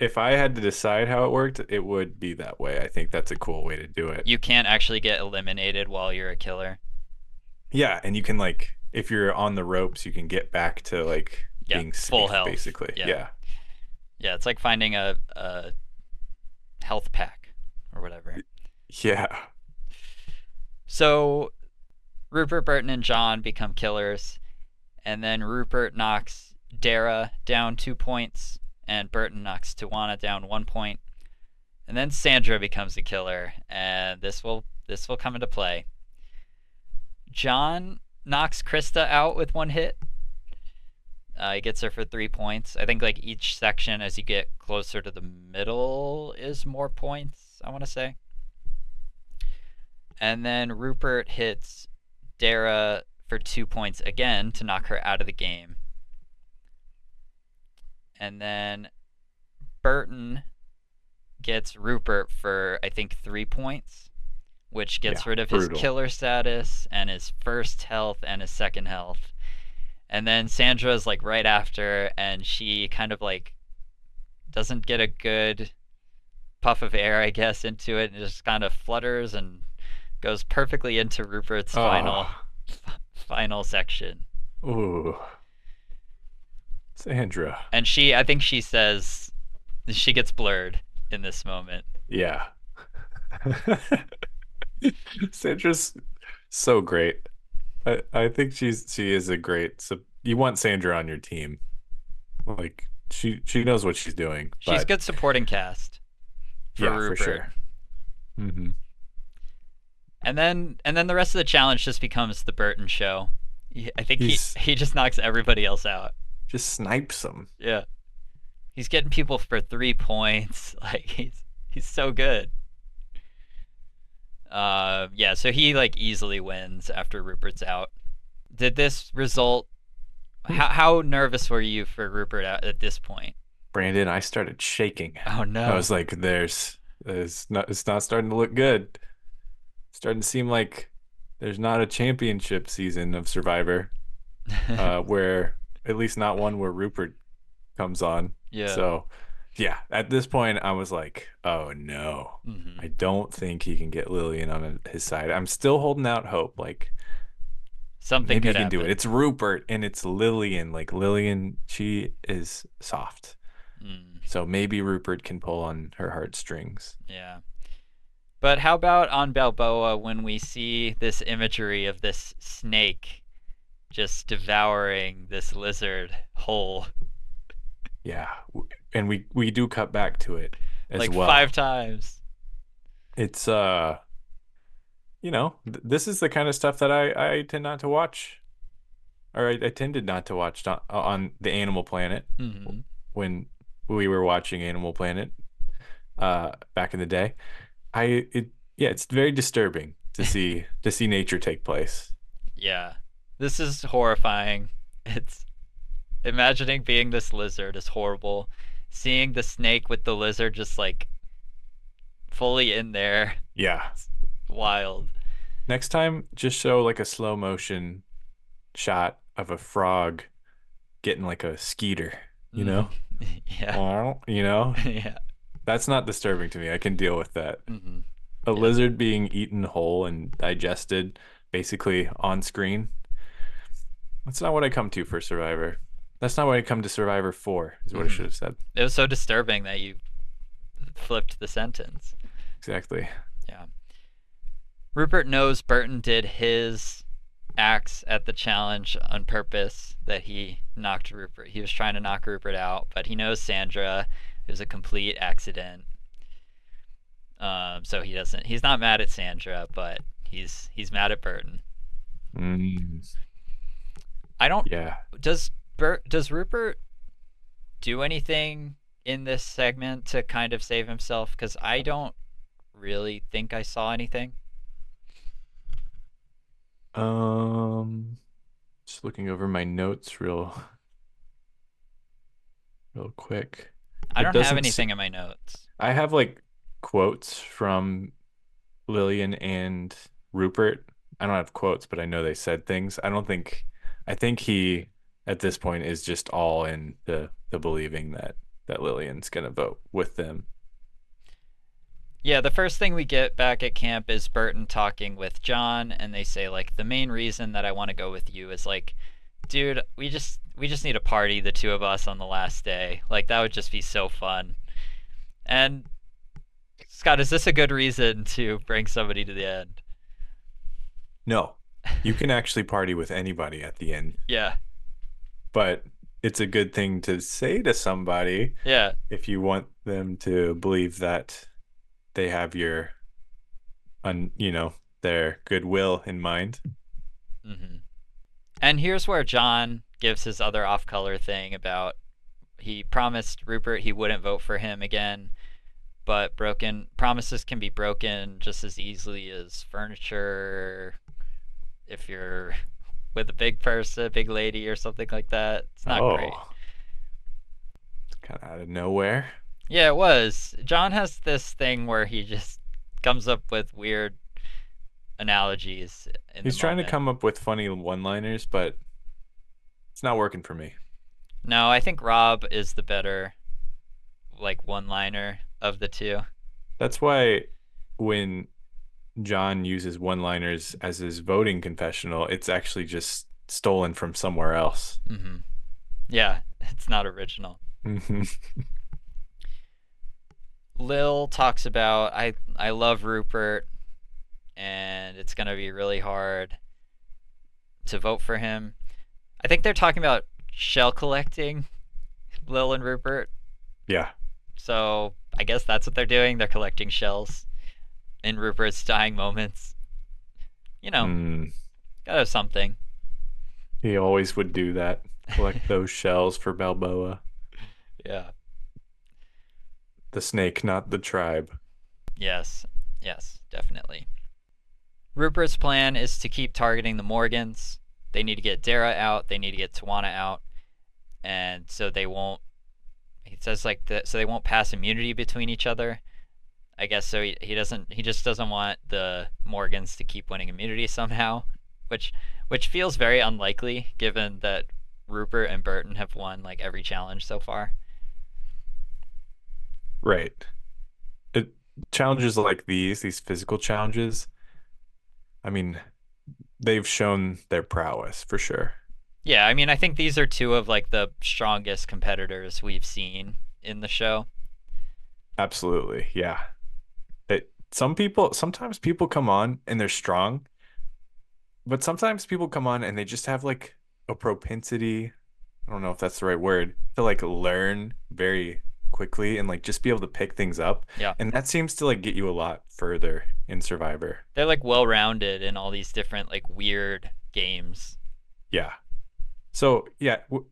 If I had to decide how it worked, it would be that way. I think that's a cool way to do it.
You can't actually get eliminated while you're a killer.
Yeah, and you can like if you're on the ropes, you can get back to like
Yeah,
being
full health.
basically.
Yeah.
Yeah.
Yeah, it's like finding a, a health pack or whatever.
Yeah.
So Rupert, Burton, and John become killers, and then Rupert knocks Darrah down two points, and Burton knocks Tawana down one point, and then Sandra becomes a killer, and this will this will come into play. John knocks Krista out with one hit. Uh, he gets her for three points. I think like each section, as you get closer to the middle, is more points. I want to say. And then Rupert hits Darrah for two points again to knock her out of the game. And then Burton gets Rupert for, I think, three points, which gets
Yeah,
rid of his killer status and his first health and his second health. And then Sandra's like right after, and she kind of like doesn't get a good puff of air, I guess, into it, and just kind of flutters and goes perfectly into Rupert's final final section.
Oh. Ooh. Sandra.
And she, I think she says, she gets blurred in this moment.
Yeah. Sandra's so great. I, I think she's she is a great so you want Sandra on your team. Like she she knows what she's doing.
She's good supporting cast for
yeah,
Rupert.
for sure. hmm
And then and then the rest of the challenge just becomes the Burton show. I think
He's-
he he just knocks everybody else out.
Just snipes them.
Yeah. He's getting people for 3 points. Like he's he's so good. Uh yeah, so he like easily wins after Rupert's out. Did this result how how nervous were you for Rupert at, at this point?
Brandon, I started shaking.
Oh no.
I was like, there's there's not it's not starting to look good. starting to seem like there's not a championship season of Survivor. uh, where at least not one where Rupert comes on.
yeah.
So, yeah, at this point, I was like, oh no,
Mhm.
I don't think he can get Lillian on his side. I'm still holding out hope. Like,
Something
maybe he can
happen.
do it. It's Rupert and it's Lillian. Like, Lillian, she is soft.
Mm,
So maybe Rupert can pull on her heartstrings.
yeah. But how about on Balboa when we see this imagery of this snake just devouring this lizard whole
Yeah. And we, we do cut back to it as
like
well.
five times.
it's uh you know th- this is the kind of stuff that i i tend not to watch or i, I tended not to watch on, on the animal planet
hmm
when we were watching animal planet uh back in the day i it yeah it's very disturbing to see to see nature take place
Yeah. This is horrifying. It's imagining being this lizard is horrible. Seeing the snake with the lizard just like fully in there,
yeah
wild.
next time just show like a slow motion shot of a frog getting like a skeeter you know
yeah.
you know
yeah.
That's not disturbing to me. I can deal with that.
hmm
A
Yeah.
lizard being eaten whole and digested basically on screen. That's not what I come to for Survivor. That's not what I come to Survivor for, is what I
Mhm.
should have said.
It was so disturbing that you flipped the sentence.
Exactly.
Yeah. Rupert knows Burton did his axe at the challenge on purpose that he knocked Rupert. He was trying to knock Rupert out, but he knows Sandra. It was a complete accident. Um, so he doesn't. He's not mad at Sandra, but he's he's mad at Burton.
Mm,
I don't.
yeah.
Does Bert? Does Rupert do anything in this segment to kind of save himself? Because I don't really think I saw anything.
Um, just looking over my notes real, real quick.
I don't have anything
se-
in my notes.
I have like quotes from Lillian and Rupert. I don't have quotes, but I know they said things. I don't think, I think he at this point is just all in the the believing that that Lillian's gonna vote with them.
Yeah, the first thing we get back at camp is Burton talking with John, and they say like the main reason that I want to go with you is like, dude, we just we just need a party, the two of us on the last day. Like that would just be so fun. And Scott, is this a good reason to bring somebody to the end?
No, you can actually party with anybody at the end,
Yeah,
but it's a good thing to say to somebody
yeah,
if you want them to believe that they have your un, you know, their goodwill in mind.
hmm And here's where John gives his other off-color thing about he promised Rupert he wouldn't vote for him again, but broken promises can be broken just as easily as furniture. If you're with a big person, a big lady, or something like that, it's not oh. great.
Oh. It's kind of out of nowhere.
Yeah, it was. John has this thing where he just comes up with weird analogies. In
He's trying to come up with funny one-liners, but it's not working for me.
No, I think Rob is the better, like one-liner of the two.
That's why when John uses one-liners as his voting confessional, it's actually just stolen from somewhere else.
hmm Yeah, it's not original.
Mhm.
Lil talks about I I love Rupert, and it's gonna be really hard to vote for him. I think they're talking about shell collecting, Lil and Rupert.
yeah.
So I guess that's what they're doing. They're collecting shells in Rupert's dying moments. You know,
Mm,
gotta have something.
he always would do that. Collect those shells for Balboa.
Yeah.
The snake, not the tribe.
Yes, yes, definitely. Rupert's plan is to keep targeting the Morgans. They need to get Darrah out. They need to get Tawana out, and so they won't. He says like that, so they won't pass immunity between each other. I guess so. He, he doesn't. He just doesn't want the Morgans to keep winning immunity somehow, which which feels very unlikely given that Rupert and Burton have won like every challenge so far.
Right. It challenges like these, these physical challenges. I mean, they've shown their prowess for sure.
Yeah, I mean, I think these are two of like the strongest competitors we've seen in the show.
Absolutely. Yeah. Some people sometimes people come on and they're strong, but sometimes people come on and they just have like a propensity, I don't know if that's the right word, to like learn very quickly and like just be able to pick things up.
Yeah.
And that seems to like get you a lot further in Survivor.
They're like well-rounded in all these different like weird games.
Yeah. So yeah, w-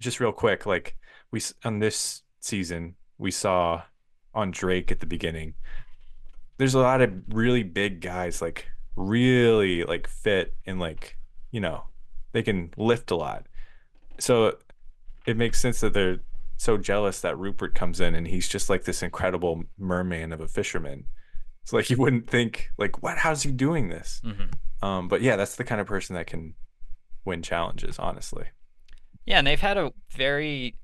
just real quick, like we on this season we saw on Drake at the beginning. There's a lot of really big guys, like really like fit and like you know they can lift a lot. So it makes sense that they're so jealous that Rupert comes in and he's just like this incredible merman of a fisherman. It's like you wouldn't think like what? How's he doing this?
hmm
Um, but yeah, that's the kind of person that can win challenges, honestly.
Yeah, and they've had a very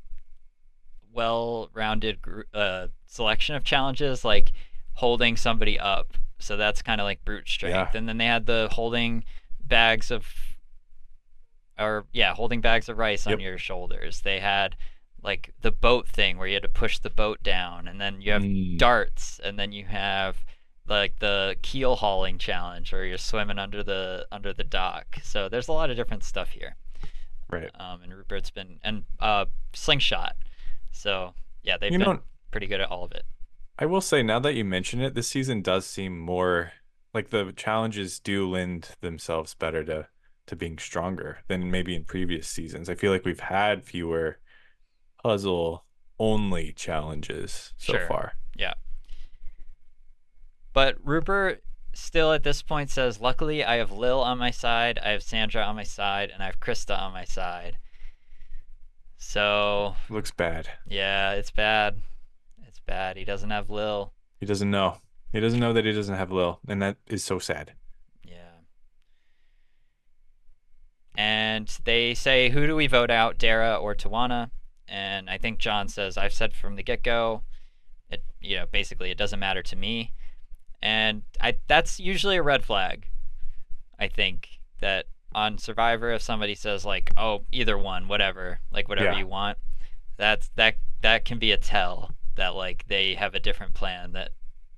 well-rounded uh, selection of challenges, like holding somebody up. So that's kind of like brute strength.
Yeah.
And then they had the holding bags of, or yeah, holding bags of rice on your shoulders. They had like the boat thing where you had to push the boat down, and then you have
Mm.
darts, and then you have like the keel hauling challenge, where you're swimming under the under the dock. So there's a lot of different stuff here.
Right.
Um, and Rupert's been and uh, slingshot. So yeah, they've
You
been
know,
pretty good at all of it.
I will say now that you mention it, this season does seem more like the challenges do lend themselves better to to being stronger than maybe in previous seasons. I feel like we've had fewer puzzle only challenges so
Sure.
far.
Yeah. But Rupert still at this point says, Luckily, I have Lil on my side, I have Sandra on my side, and I have Krista on my side. So,
Looks bad.
yeah, it's bad. Bad. He doesn't have Lil.
He doesn't know. He doesn't know that he doesn't have Lil, and that is so sad.
Yeah. And they say, Who do we vote out, Darrah or Tawana? And I think John says, I've said from the get go, it you know, basically it doesn't matter to me. And I that's usually a red flag. I think that on Survivor if somebody says like, Oh, either one, whatever, like whatever
Yeah.
you want, that's that that can be a tell that like they have a different plan that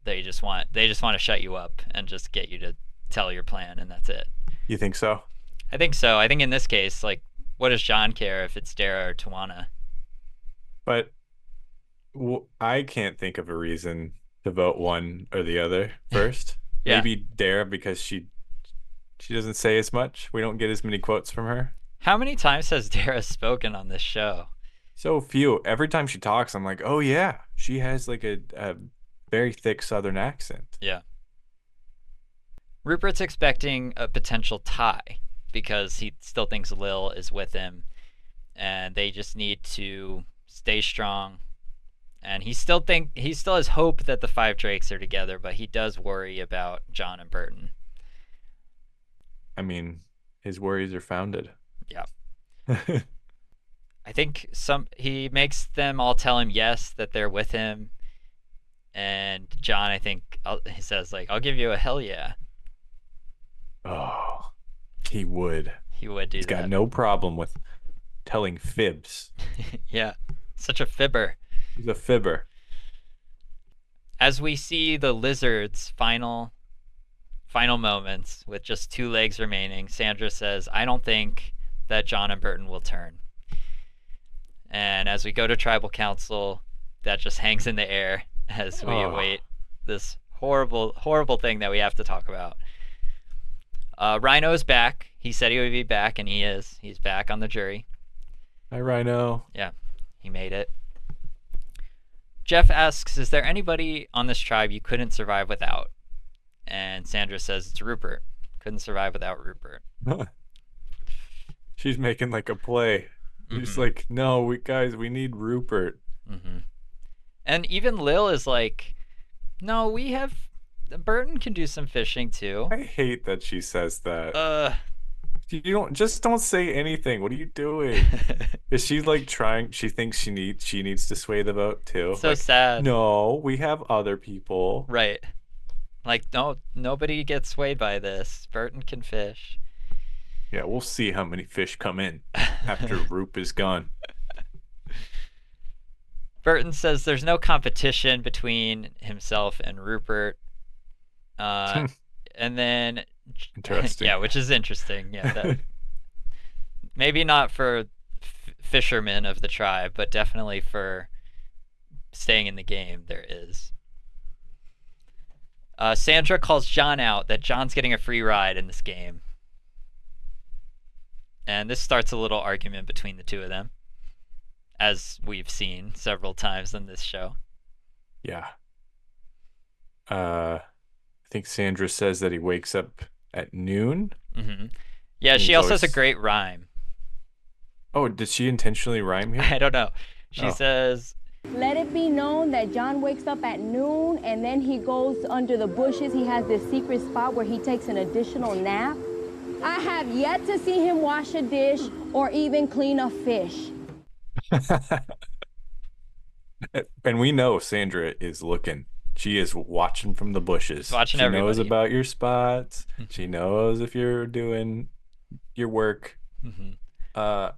they just want they just want to shut you up and just get you to tell your plan and that's it.
You think so?
I think so. I think in this case, like, what does John care if it's Darrah or Tawana?
But w- I can't think of a reason to vote one or the other first.
Yeah.
Maybe Darrah because she she doesn't say as much. We don't get as many quotes from her.
How many times has Darrah spoken on this show?
So few. Every time she talks, I'm like, oh yeah, she has like a, a very thick Southern accent. Yeah.
Rupert's expecting a potential tie because he still thinks Lil is with him, and they just need to stay strong. And he still think he still has hope that the five Drakes are together, but he does worry about John and Burton.
I mean, his worries are founded.
Yeah. I think some he makes them all tell him yes that they're with him, and John I think he says like I'll give you a hell yeah.
oh, he would.
He would do
He's
that.
got no problem with telling fibs.
yeah, such a fibber.
He's a fibber.
As we see the lizard's final final moments with just two legs remaining, Sandra says, "I don't think that John and Burton will turn." And as we go to tribal council, that just hangs in the air as we
Oh.
await this horrible, horrible thing that we have to talk about. Uh, Ryno's back. He said he would be back, and he is. He's back on the jury.
Hi, Ryno.
Yeah, he made it. Jeff asks, "Is there anybody on this tribe you couldn't survive without?" And Sandra says, "It's Rupert. Couldn't survive without Rupert."
She's making like a play. She's
Mhm.
like, no, we guys, we need Rupert.
hmm And even Lil is like, "No, we have. Burton can do some fishing too."
I hate that she says that.
Uh.
you don't just don't say anything. What are you doing? Is she like trying? She thinks she needs she needs to sway the vote too.
so
Like,
sad.
no, we have other people.
Right. Like no, nobody gets swayed by this. Burton can fish.
Yeah, we'll see how many fish come in after Roop is gone.
Burton says there's no competition between himself and Rupert. Uh, and then,
Interesting.
yeah, which is interesting. Yeah, that, maybe not for f- fishermen of the tribe, but definitely for staying in the game. There is. Uh, Sandra calls John out that John's getting a free ride in this game. And this starts a little argument between the two of them, as we've seen several times in this show.
Yeah. Uh, I think Sandra says that he wakes up at noon.
hmm Yeah,
And
she
he's
also has a great rhyme.
Oh, did she intentionally rhyme here?
I don't know. She
Oh.
says,
Let it be known that John wakes up at noon and then he goes under the bushes. He has this secret spot where he takes an additional nap. I have yet to see him wash a dish or even clean a fish.
and we know Sandra is looking. She is watching from the bushes.
Watching
she knows about your spots. she knows if you're doing your work.
Mhm.
Uh,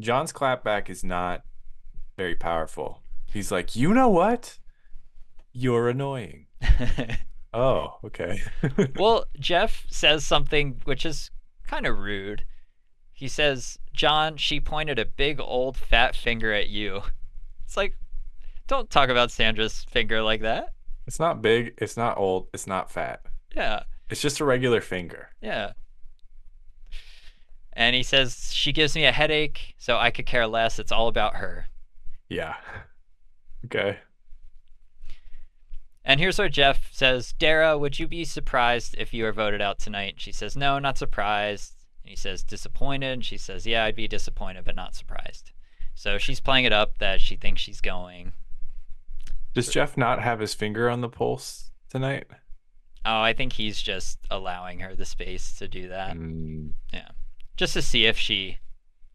John's clapback is not very powerful. He's like, you know what? You're annoying. Oh, okay.
Well, Jeff says something which is kind of rude. He says, John, she pointed a big old fat finger at you. It's like, don't talk about Sandra's finger like that.
it's not big, it's not old, it's not fat.
Yeah,
It's just a regular finger.
yeah. And he says, she gives me a headache, so I could care less. It's all about her.
Yeah. Okay.
And here's where Jeff says Darrah, would you be surprised if you were voted out tonight? She says, No, not surprised. And he says, Disappointed. She says, Yeah, I'd be disappointed, but not surprised. So she's playing it up that she thinks she's going.
Does Jeff not have his finger on the pulse tonight?
Oh, I think he's just allowing her the space to do that.
Mm,
Just to see if she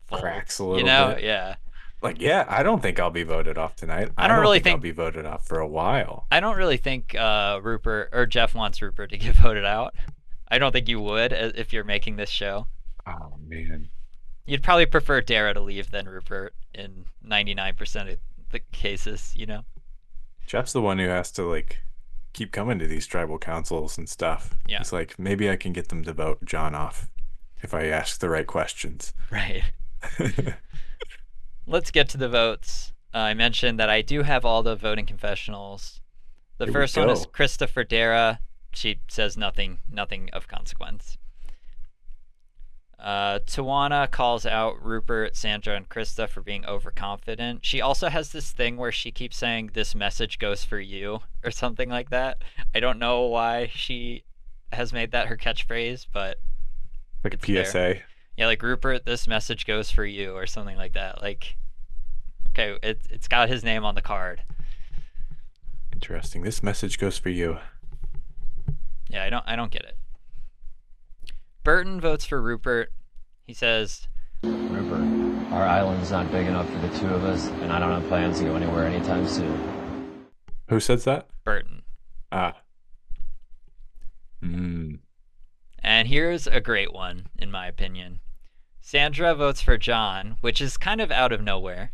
folds,
cracks a little You
know?
bit.
Yeah.
Like, yeah, I don't think I'll be voted off tonight.
I don't really
think, I'll be voted off for a while.
I don't really think uh, Rupert or Jeff wants Rupert to get voted out. I don't think you would uh, if you're making this show.
Oh man.
You'd probably prefer Darrah to leave than Rupert in 99% of the cases, you know?
Jeff's the one who has to like keep coming to these tribal councils and stuff.
Yeah.
it's like, maybe I can get them to vote John off if I ask the right questions.
Right. Let's get to the votes. Uh, I mentioned that I do have all the voting confessionals. The
Here
first one is. Christopher Darrah. She says nothing, nothing of consequence. Uh, Tawana calls out Rupert, Sandra, and Christa for being overconfident. She also has this thing where she keeps saying, This message goes for you, or something like that. I don't know why she has made that her catchphrase, but
like a
PSA. there.
PSA.
yeah, like Rupert, this message goes for you, or something like that. Like, okay, it, it's got his name on the card.
Interesting. This message goes for you.
Yeah, I don't, I don't get it. Burton votes for Rupert. He says,
Rupert, our island's not big enough for the two of us, and I don't have plans to go anywhere anytime soon.
Who says that?
Burton.
Ah. Mm.
And here's a great one, in my opinion. Sandra votes for John, which is kind of out of nowhere,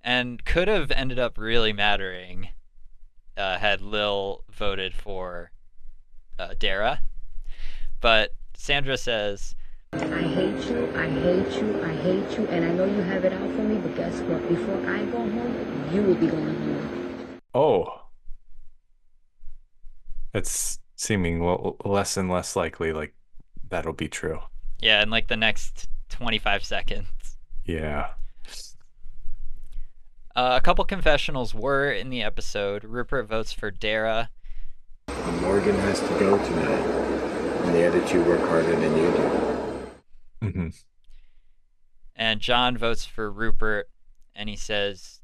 and could have ended up really mattering uh, had Lil voted for uh, Darrah. But Sandra says,
I hate you, I hate you, I hate you, and I know you have it out for me, but guess what? Before I go home, you will be going home.
Oh. It's seeming less and less likely like that'll be true.
Yeah, in like the next 25 seconds.
Yeah.
Uh, a couple confessionals were in the episode. Rupert votes for Darrah.
Morgan has to go tonight. And the other two work harder than you do.
Mm-hmm.
and John votes for Rupert, and he says,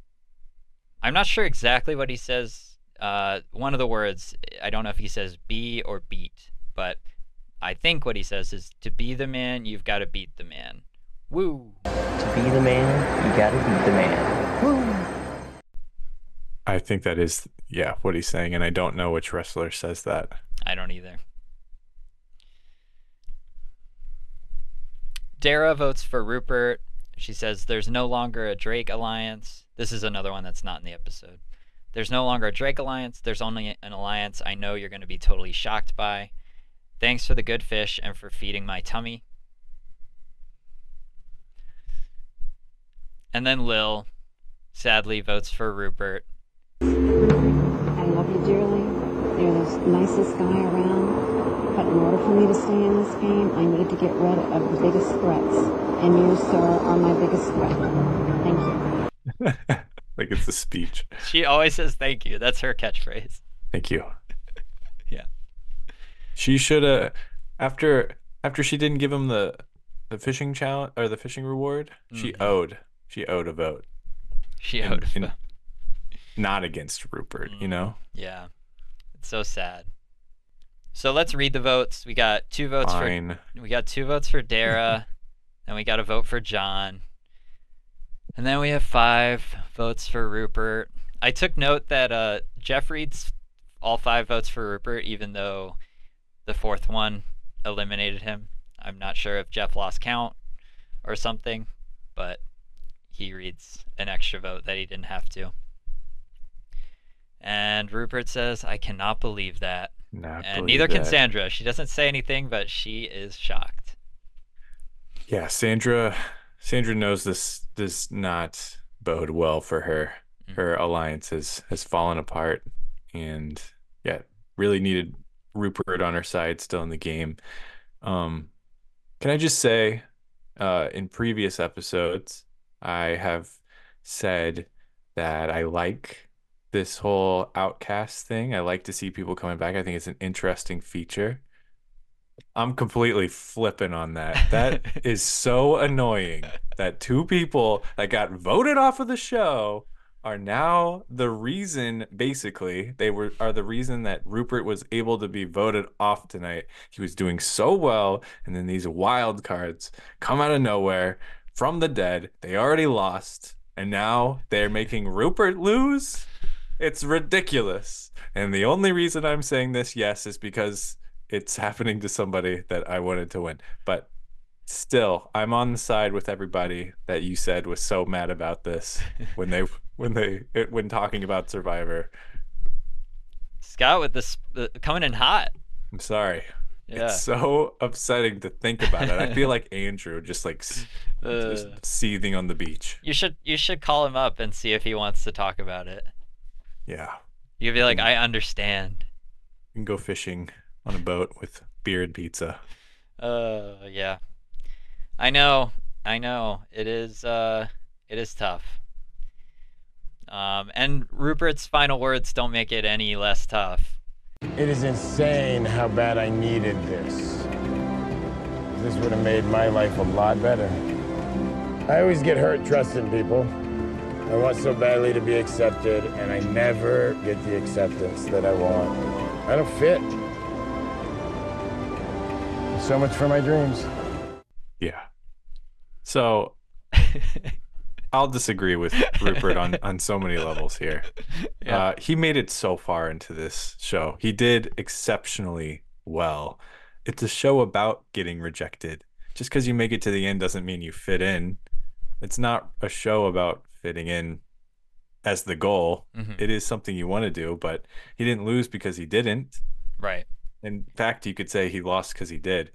I'm not sure exactly what he says. Uh, one of the words, I don't know if he says be or beat, but I think what he says is to be the man, you've got to beat the man. Woo!
To be the man, you gotta beat the man. Woo!
I think that is yeah, what he's saying, and I don't know which wrestler says that.
I don't either. Darrah votes for Rupert. She says there's no longer a Drake alliance. This is another one that's not in the episode. There's no longer a Drake alliance. There's only an alliance I know you're going to be totally shocked by. Thanks for the good fish and for feeding my tummy. And then Lil sadly votes for Rupert.
I love you dearly. You're the nicest guy around. But in order for me to stay in this game, I need to get rid of the biggest threats. And you, sir, are my biggest threat. Thank you.
like it's a speech.
She always says thank you. That's her catchphrase.
Thank you. She should have after after she didn't give him the the fishing challenge or the fishing reward, she
Mhm.
owed she owed a vote.
She owed.
in- not against Rupert, you know?
Yeah. It's so sad. So let's read the votes. We got two votes
Fine.
for we got two votes for Darrah, and we got a vote for John. And then we have five votes for Rupert. I took note that uh, Jeff reads all five votes for Rupert, even though the fourth one eliminated him. I'm not sure if Jeff lost count or something, but he reads an extra vote that he didn't have to. And Rupert says, I cannot believe that.
Not
and
believe
neither can. Sandra. She doesn't say anything, but she is shocked.
Yeah, Sandra Sandra knows this does not bode well for her.
Mm.
Her alliance has has fallen apart and yeah, really needed Rupert on her side still in the game. Um can I just say uh in previous episodes I have said that I like this whole outcast thing. I like to see people coming back. I think it's an interesting feature. I'm completely flipping on that. That is so annoying that two people that got voted off of the show are now the reason basically they were are the reason that Rupert was able to be voted off tonight. He was doing so well and then these wild cards come out of nowhere from the dead. They already lost and now they're making Rupert lose. It's ridiculous. And the only reason I'm saying this yes is because it's happening to somebody that I wanted to win. But still, I'm on the side with everybody that you said was so mad about this when they when they it, when talking about Survivor.
Scott with this uh, coming in hot.
I'm sorry.
Yeah.
It's so upsetting to think about it. I feel like Andrew just like s- just
Uh,
seething on the beach.
you should you should call him up and see if he wants to talk about it.
Yeah.
you'd be like, I understand.
You can go fishing on a boat with beer and pizza.
Uh, yeah. I know. I know. It is. Uh, it is tough. Um, and Rupert's final words don't make it any less tough.
It is insane how bad I needed this. This would have made my life a lot better. I always get hurt trusting people. I want so badly to be accepted, and I never get the acceptance that I want. I don't fit. So much for my dreams.
Yeah. So I'll disagree with Rupert on on so many levels here.
Yeah.
Uh, he made it so far into this show. He did exceptionally well. It's a show about getting rejected. Just because you make it to the end doesn't mean you fit in. It's not a show about fitting in as the goal.
Mhm.
It is something you want to do, but he didn't lose because he didn't.
Right.
In fact, you could say he lost because he did.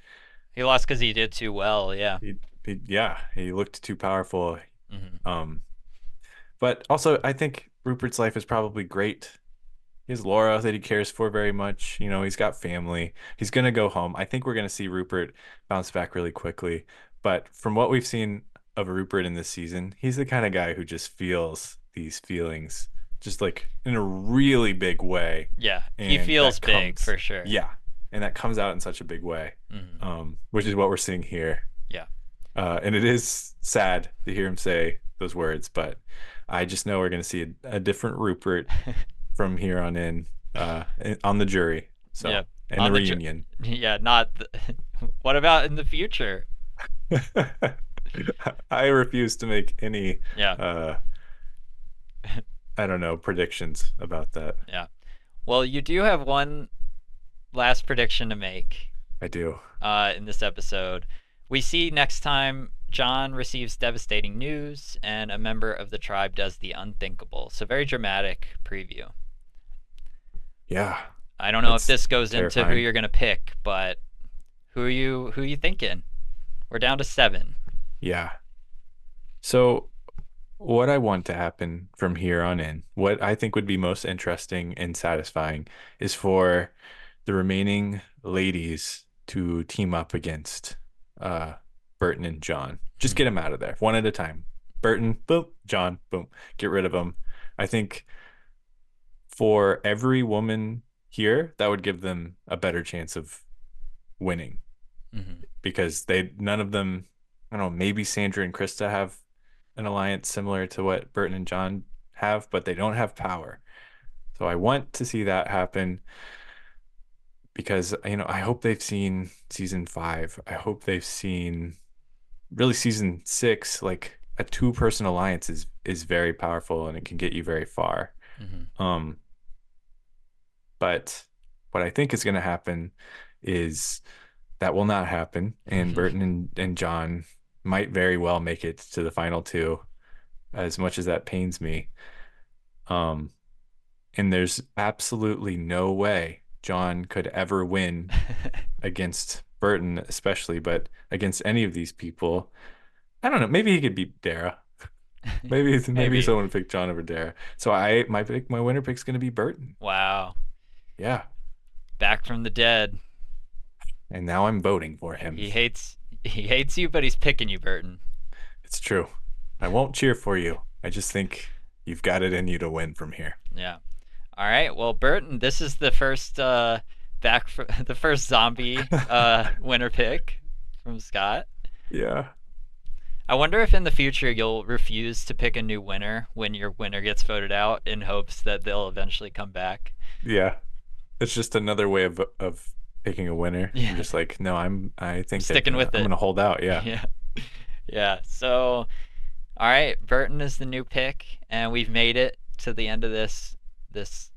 He lost because he did too well. Yeah.
He, he, yeah, he looked too powerful.
Mhm.
Um, but also, I think Rupert's life is probably great. He has Laura that he cares for very much. You know, he's got family. He's gonna go home. I think we're gonna see Rupert bounce back really quickly. But from what we've seen of Rupert in this season, he's the kind of guy who just feels these feelings, just like in a really big way.
Yeah. He feels big
comes-
for sure.
Yeah, and that comes out in such a big way,
Mhm.
um, which is what we're seeing here.
Yeah.
Uh, and it is sad to hear him say those words, but I just know we're going to see a, a different Rupert from here on in uh, on the jury. So,
Yeah,
and the
the ju-
reunion.
Yeah. Not. The... what about in the future?
I refuse to make any,
Yeah.
uh, I don't know, predictions about that.
Yeah. Well, you do have one last prediction to make.
I do.
uh, in this episode. We see next time John receives devastating news and a member of the tribe does the unthinkable. So very dramatic preview.
Yeah.
I don't know if this goes into who you're gonna pick, but who are you who are you thinking? We're down to seven.
Yeah. So, what I want to happen from here on in, what I think would be most interesting and satisfying is for the remaining ladies to team up against uh, Burton and John. Just get them out of there one at a time. Burton, boom, John, boom. Get rid of them. I think for every woman here, that would give them a better chance of winning
hmm
because they none of them I don't know, maybe Sandra and Christa have an alliance similar to what Burton and John have, but they don't have power. So I want to see that happen because you know, I hope they've seen season 5. I hope they've seen really season 6 like a two-person alliance is is very powerful and it can get you very far.
hmm
Um, but what I think is going to happen is that will not happen, and Burton and, and John might very well make it to the final two, as much as that pains me. Um, and there's absolutely no way John could ever win against Burton, especially, but against any of these people. I don't know. Maybe he could beat Darrah. Maybe maybe,
Maybe.
someone picked John over Darrah. So I my pick my winner pick's gonna be Burton.
Wow.
Yeah.
Back from the dead.
And now I'm voting for him.
He hates he hates you, but he's picking you, Burton.
It's true. I won't cheer for you. I just think you've got it in you to win from here.
Yeah. All right. Well, Burton, this is the first uh back for the first zombie uh winner pick from Scott.
Yeah.
I wonder if in the future you'll refuse to pick a new winner when your winner gets voted out in hopes that they'll eventually come back.
Yeah. It's just another way of of picking a winner.
Yeah.
You're just like, no, I'm I think they're
Sticking
gonna-
with
I'm
it.
gonna hold out. Yeah.
Yeah. Yeah. So, all right, Burton is the new pick, and we've made it to the end of this this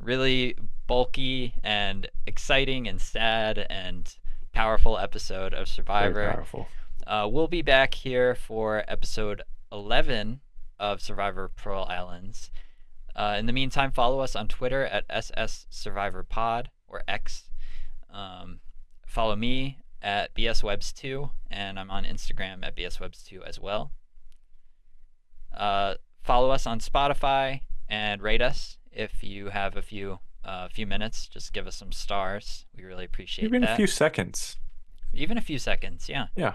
really bulky and exciting and sad and powerful episode of Survivor.
Very powerful.
Uh, we'll be back here for episode 11 of Survivor Pearl Islands. Uh, in the meantime, follow us on Twitter at SS Survivor Pod or X. Um, follow me at BSWebs2, and I'm on Instagram at BSWebs2 as well. Uh, follow us on Spotify and rate us if you have a few uh, few minutes. Just give us some stars. We really appreciate
Even
that.
a few seconds.
Even a few seconds, yeah.
Yeah.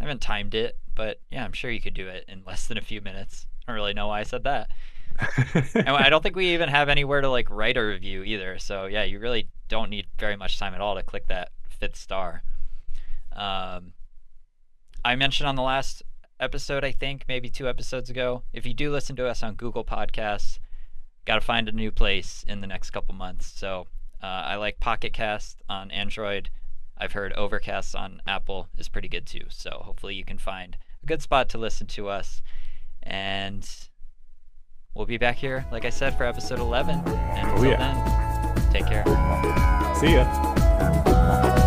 I haven't timed it, but yeah, I'm sure you could do it in less than a few minutes. I don't really know why I said that. and I don't think we even have anywhere to like write a review either. So yeah, you really don't need very much time at all to click that fifth star. Um, I mentioned on the last episode, I think maybe two episodes ago, if you do listen to us on Google Podcasts, got to find a new place in the next couple months. So uh, I like Pocket Cast on Android. I've heard Overcast on Apple is pretty good too. So hopefully you can find a good spot to listen to us. And we'll be back here, like I said, for episode 11. And
Oh,
until
yeah.
then, take care.
See ya.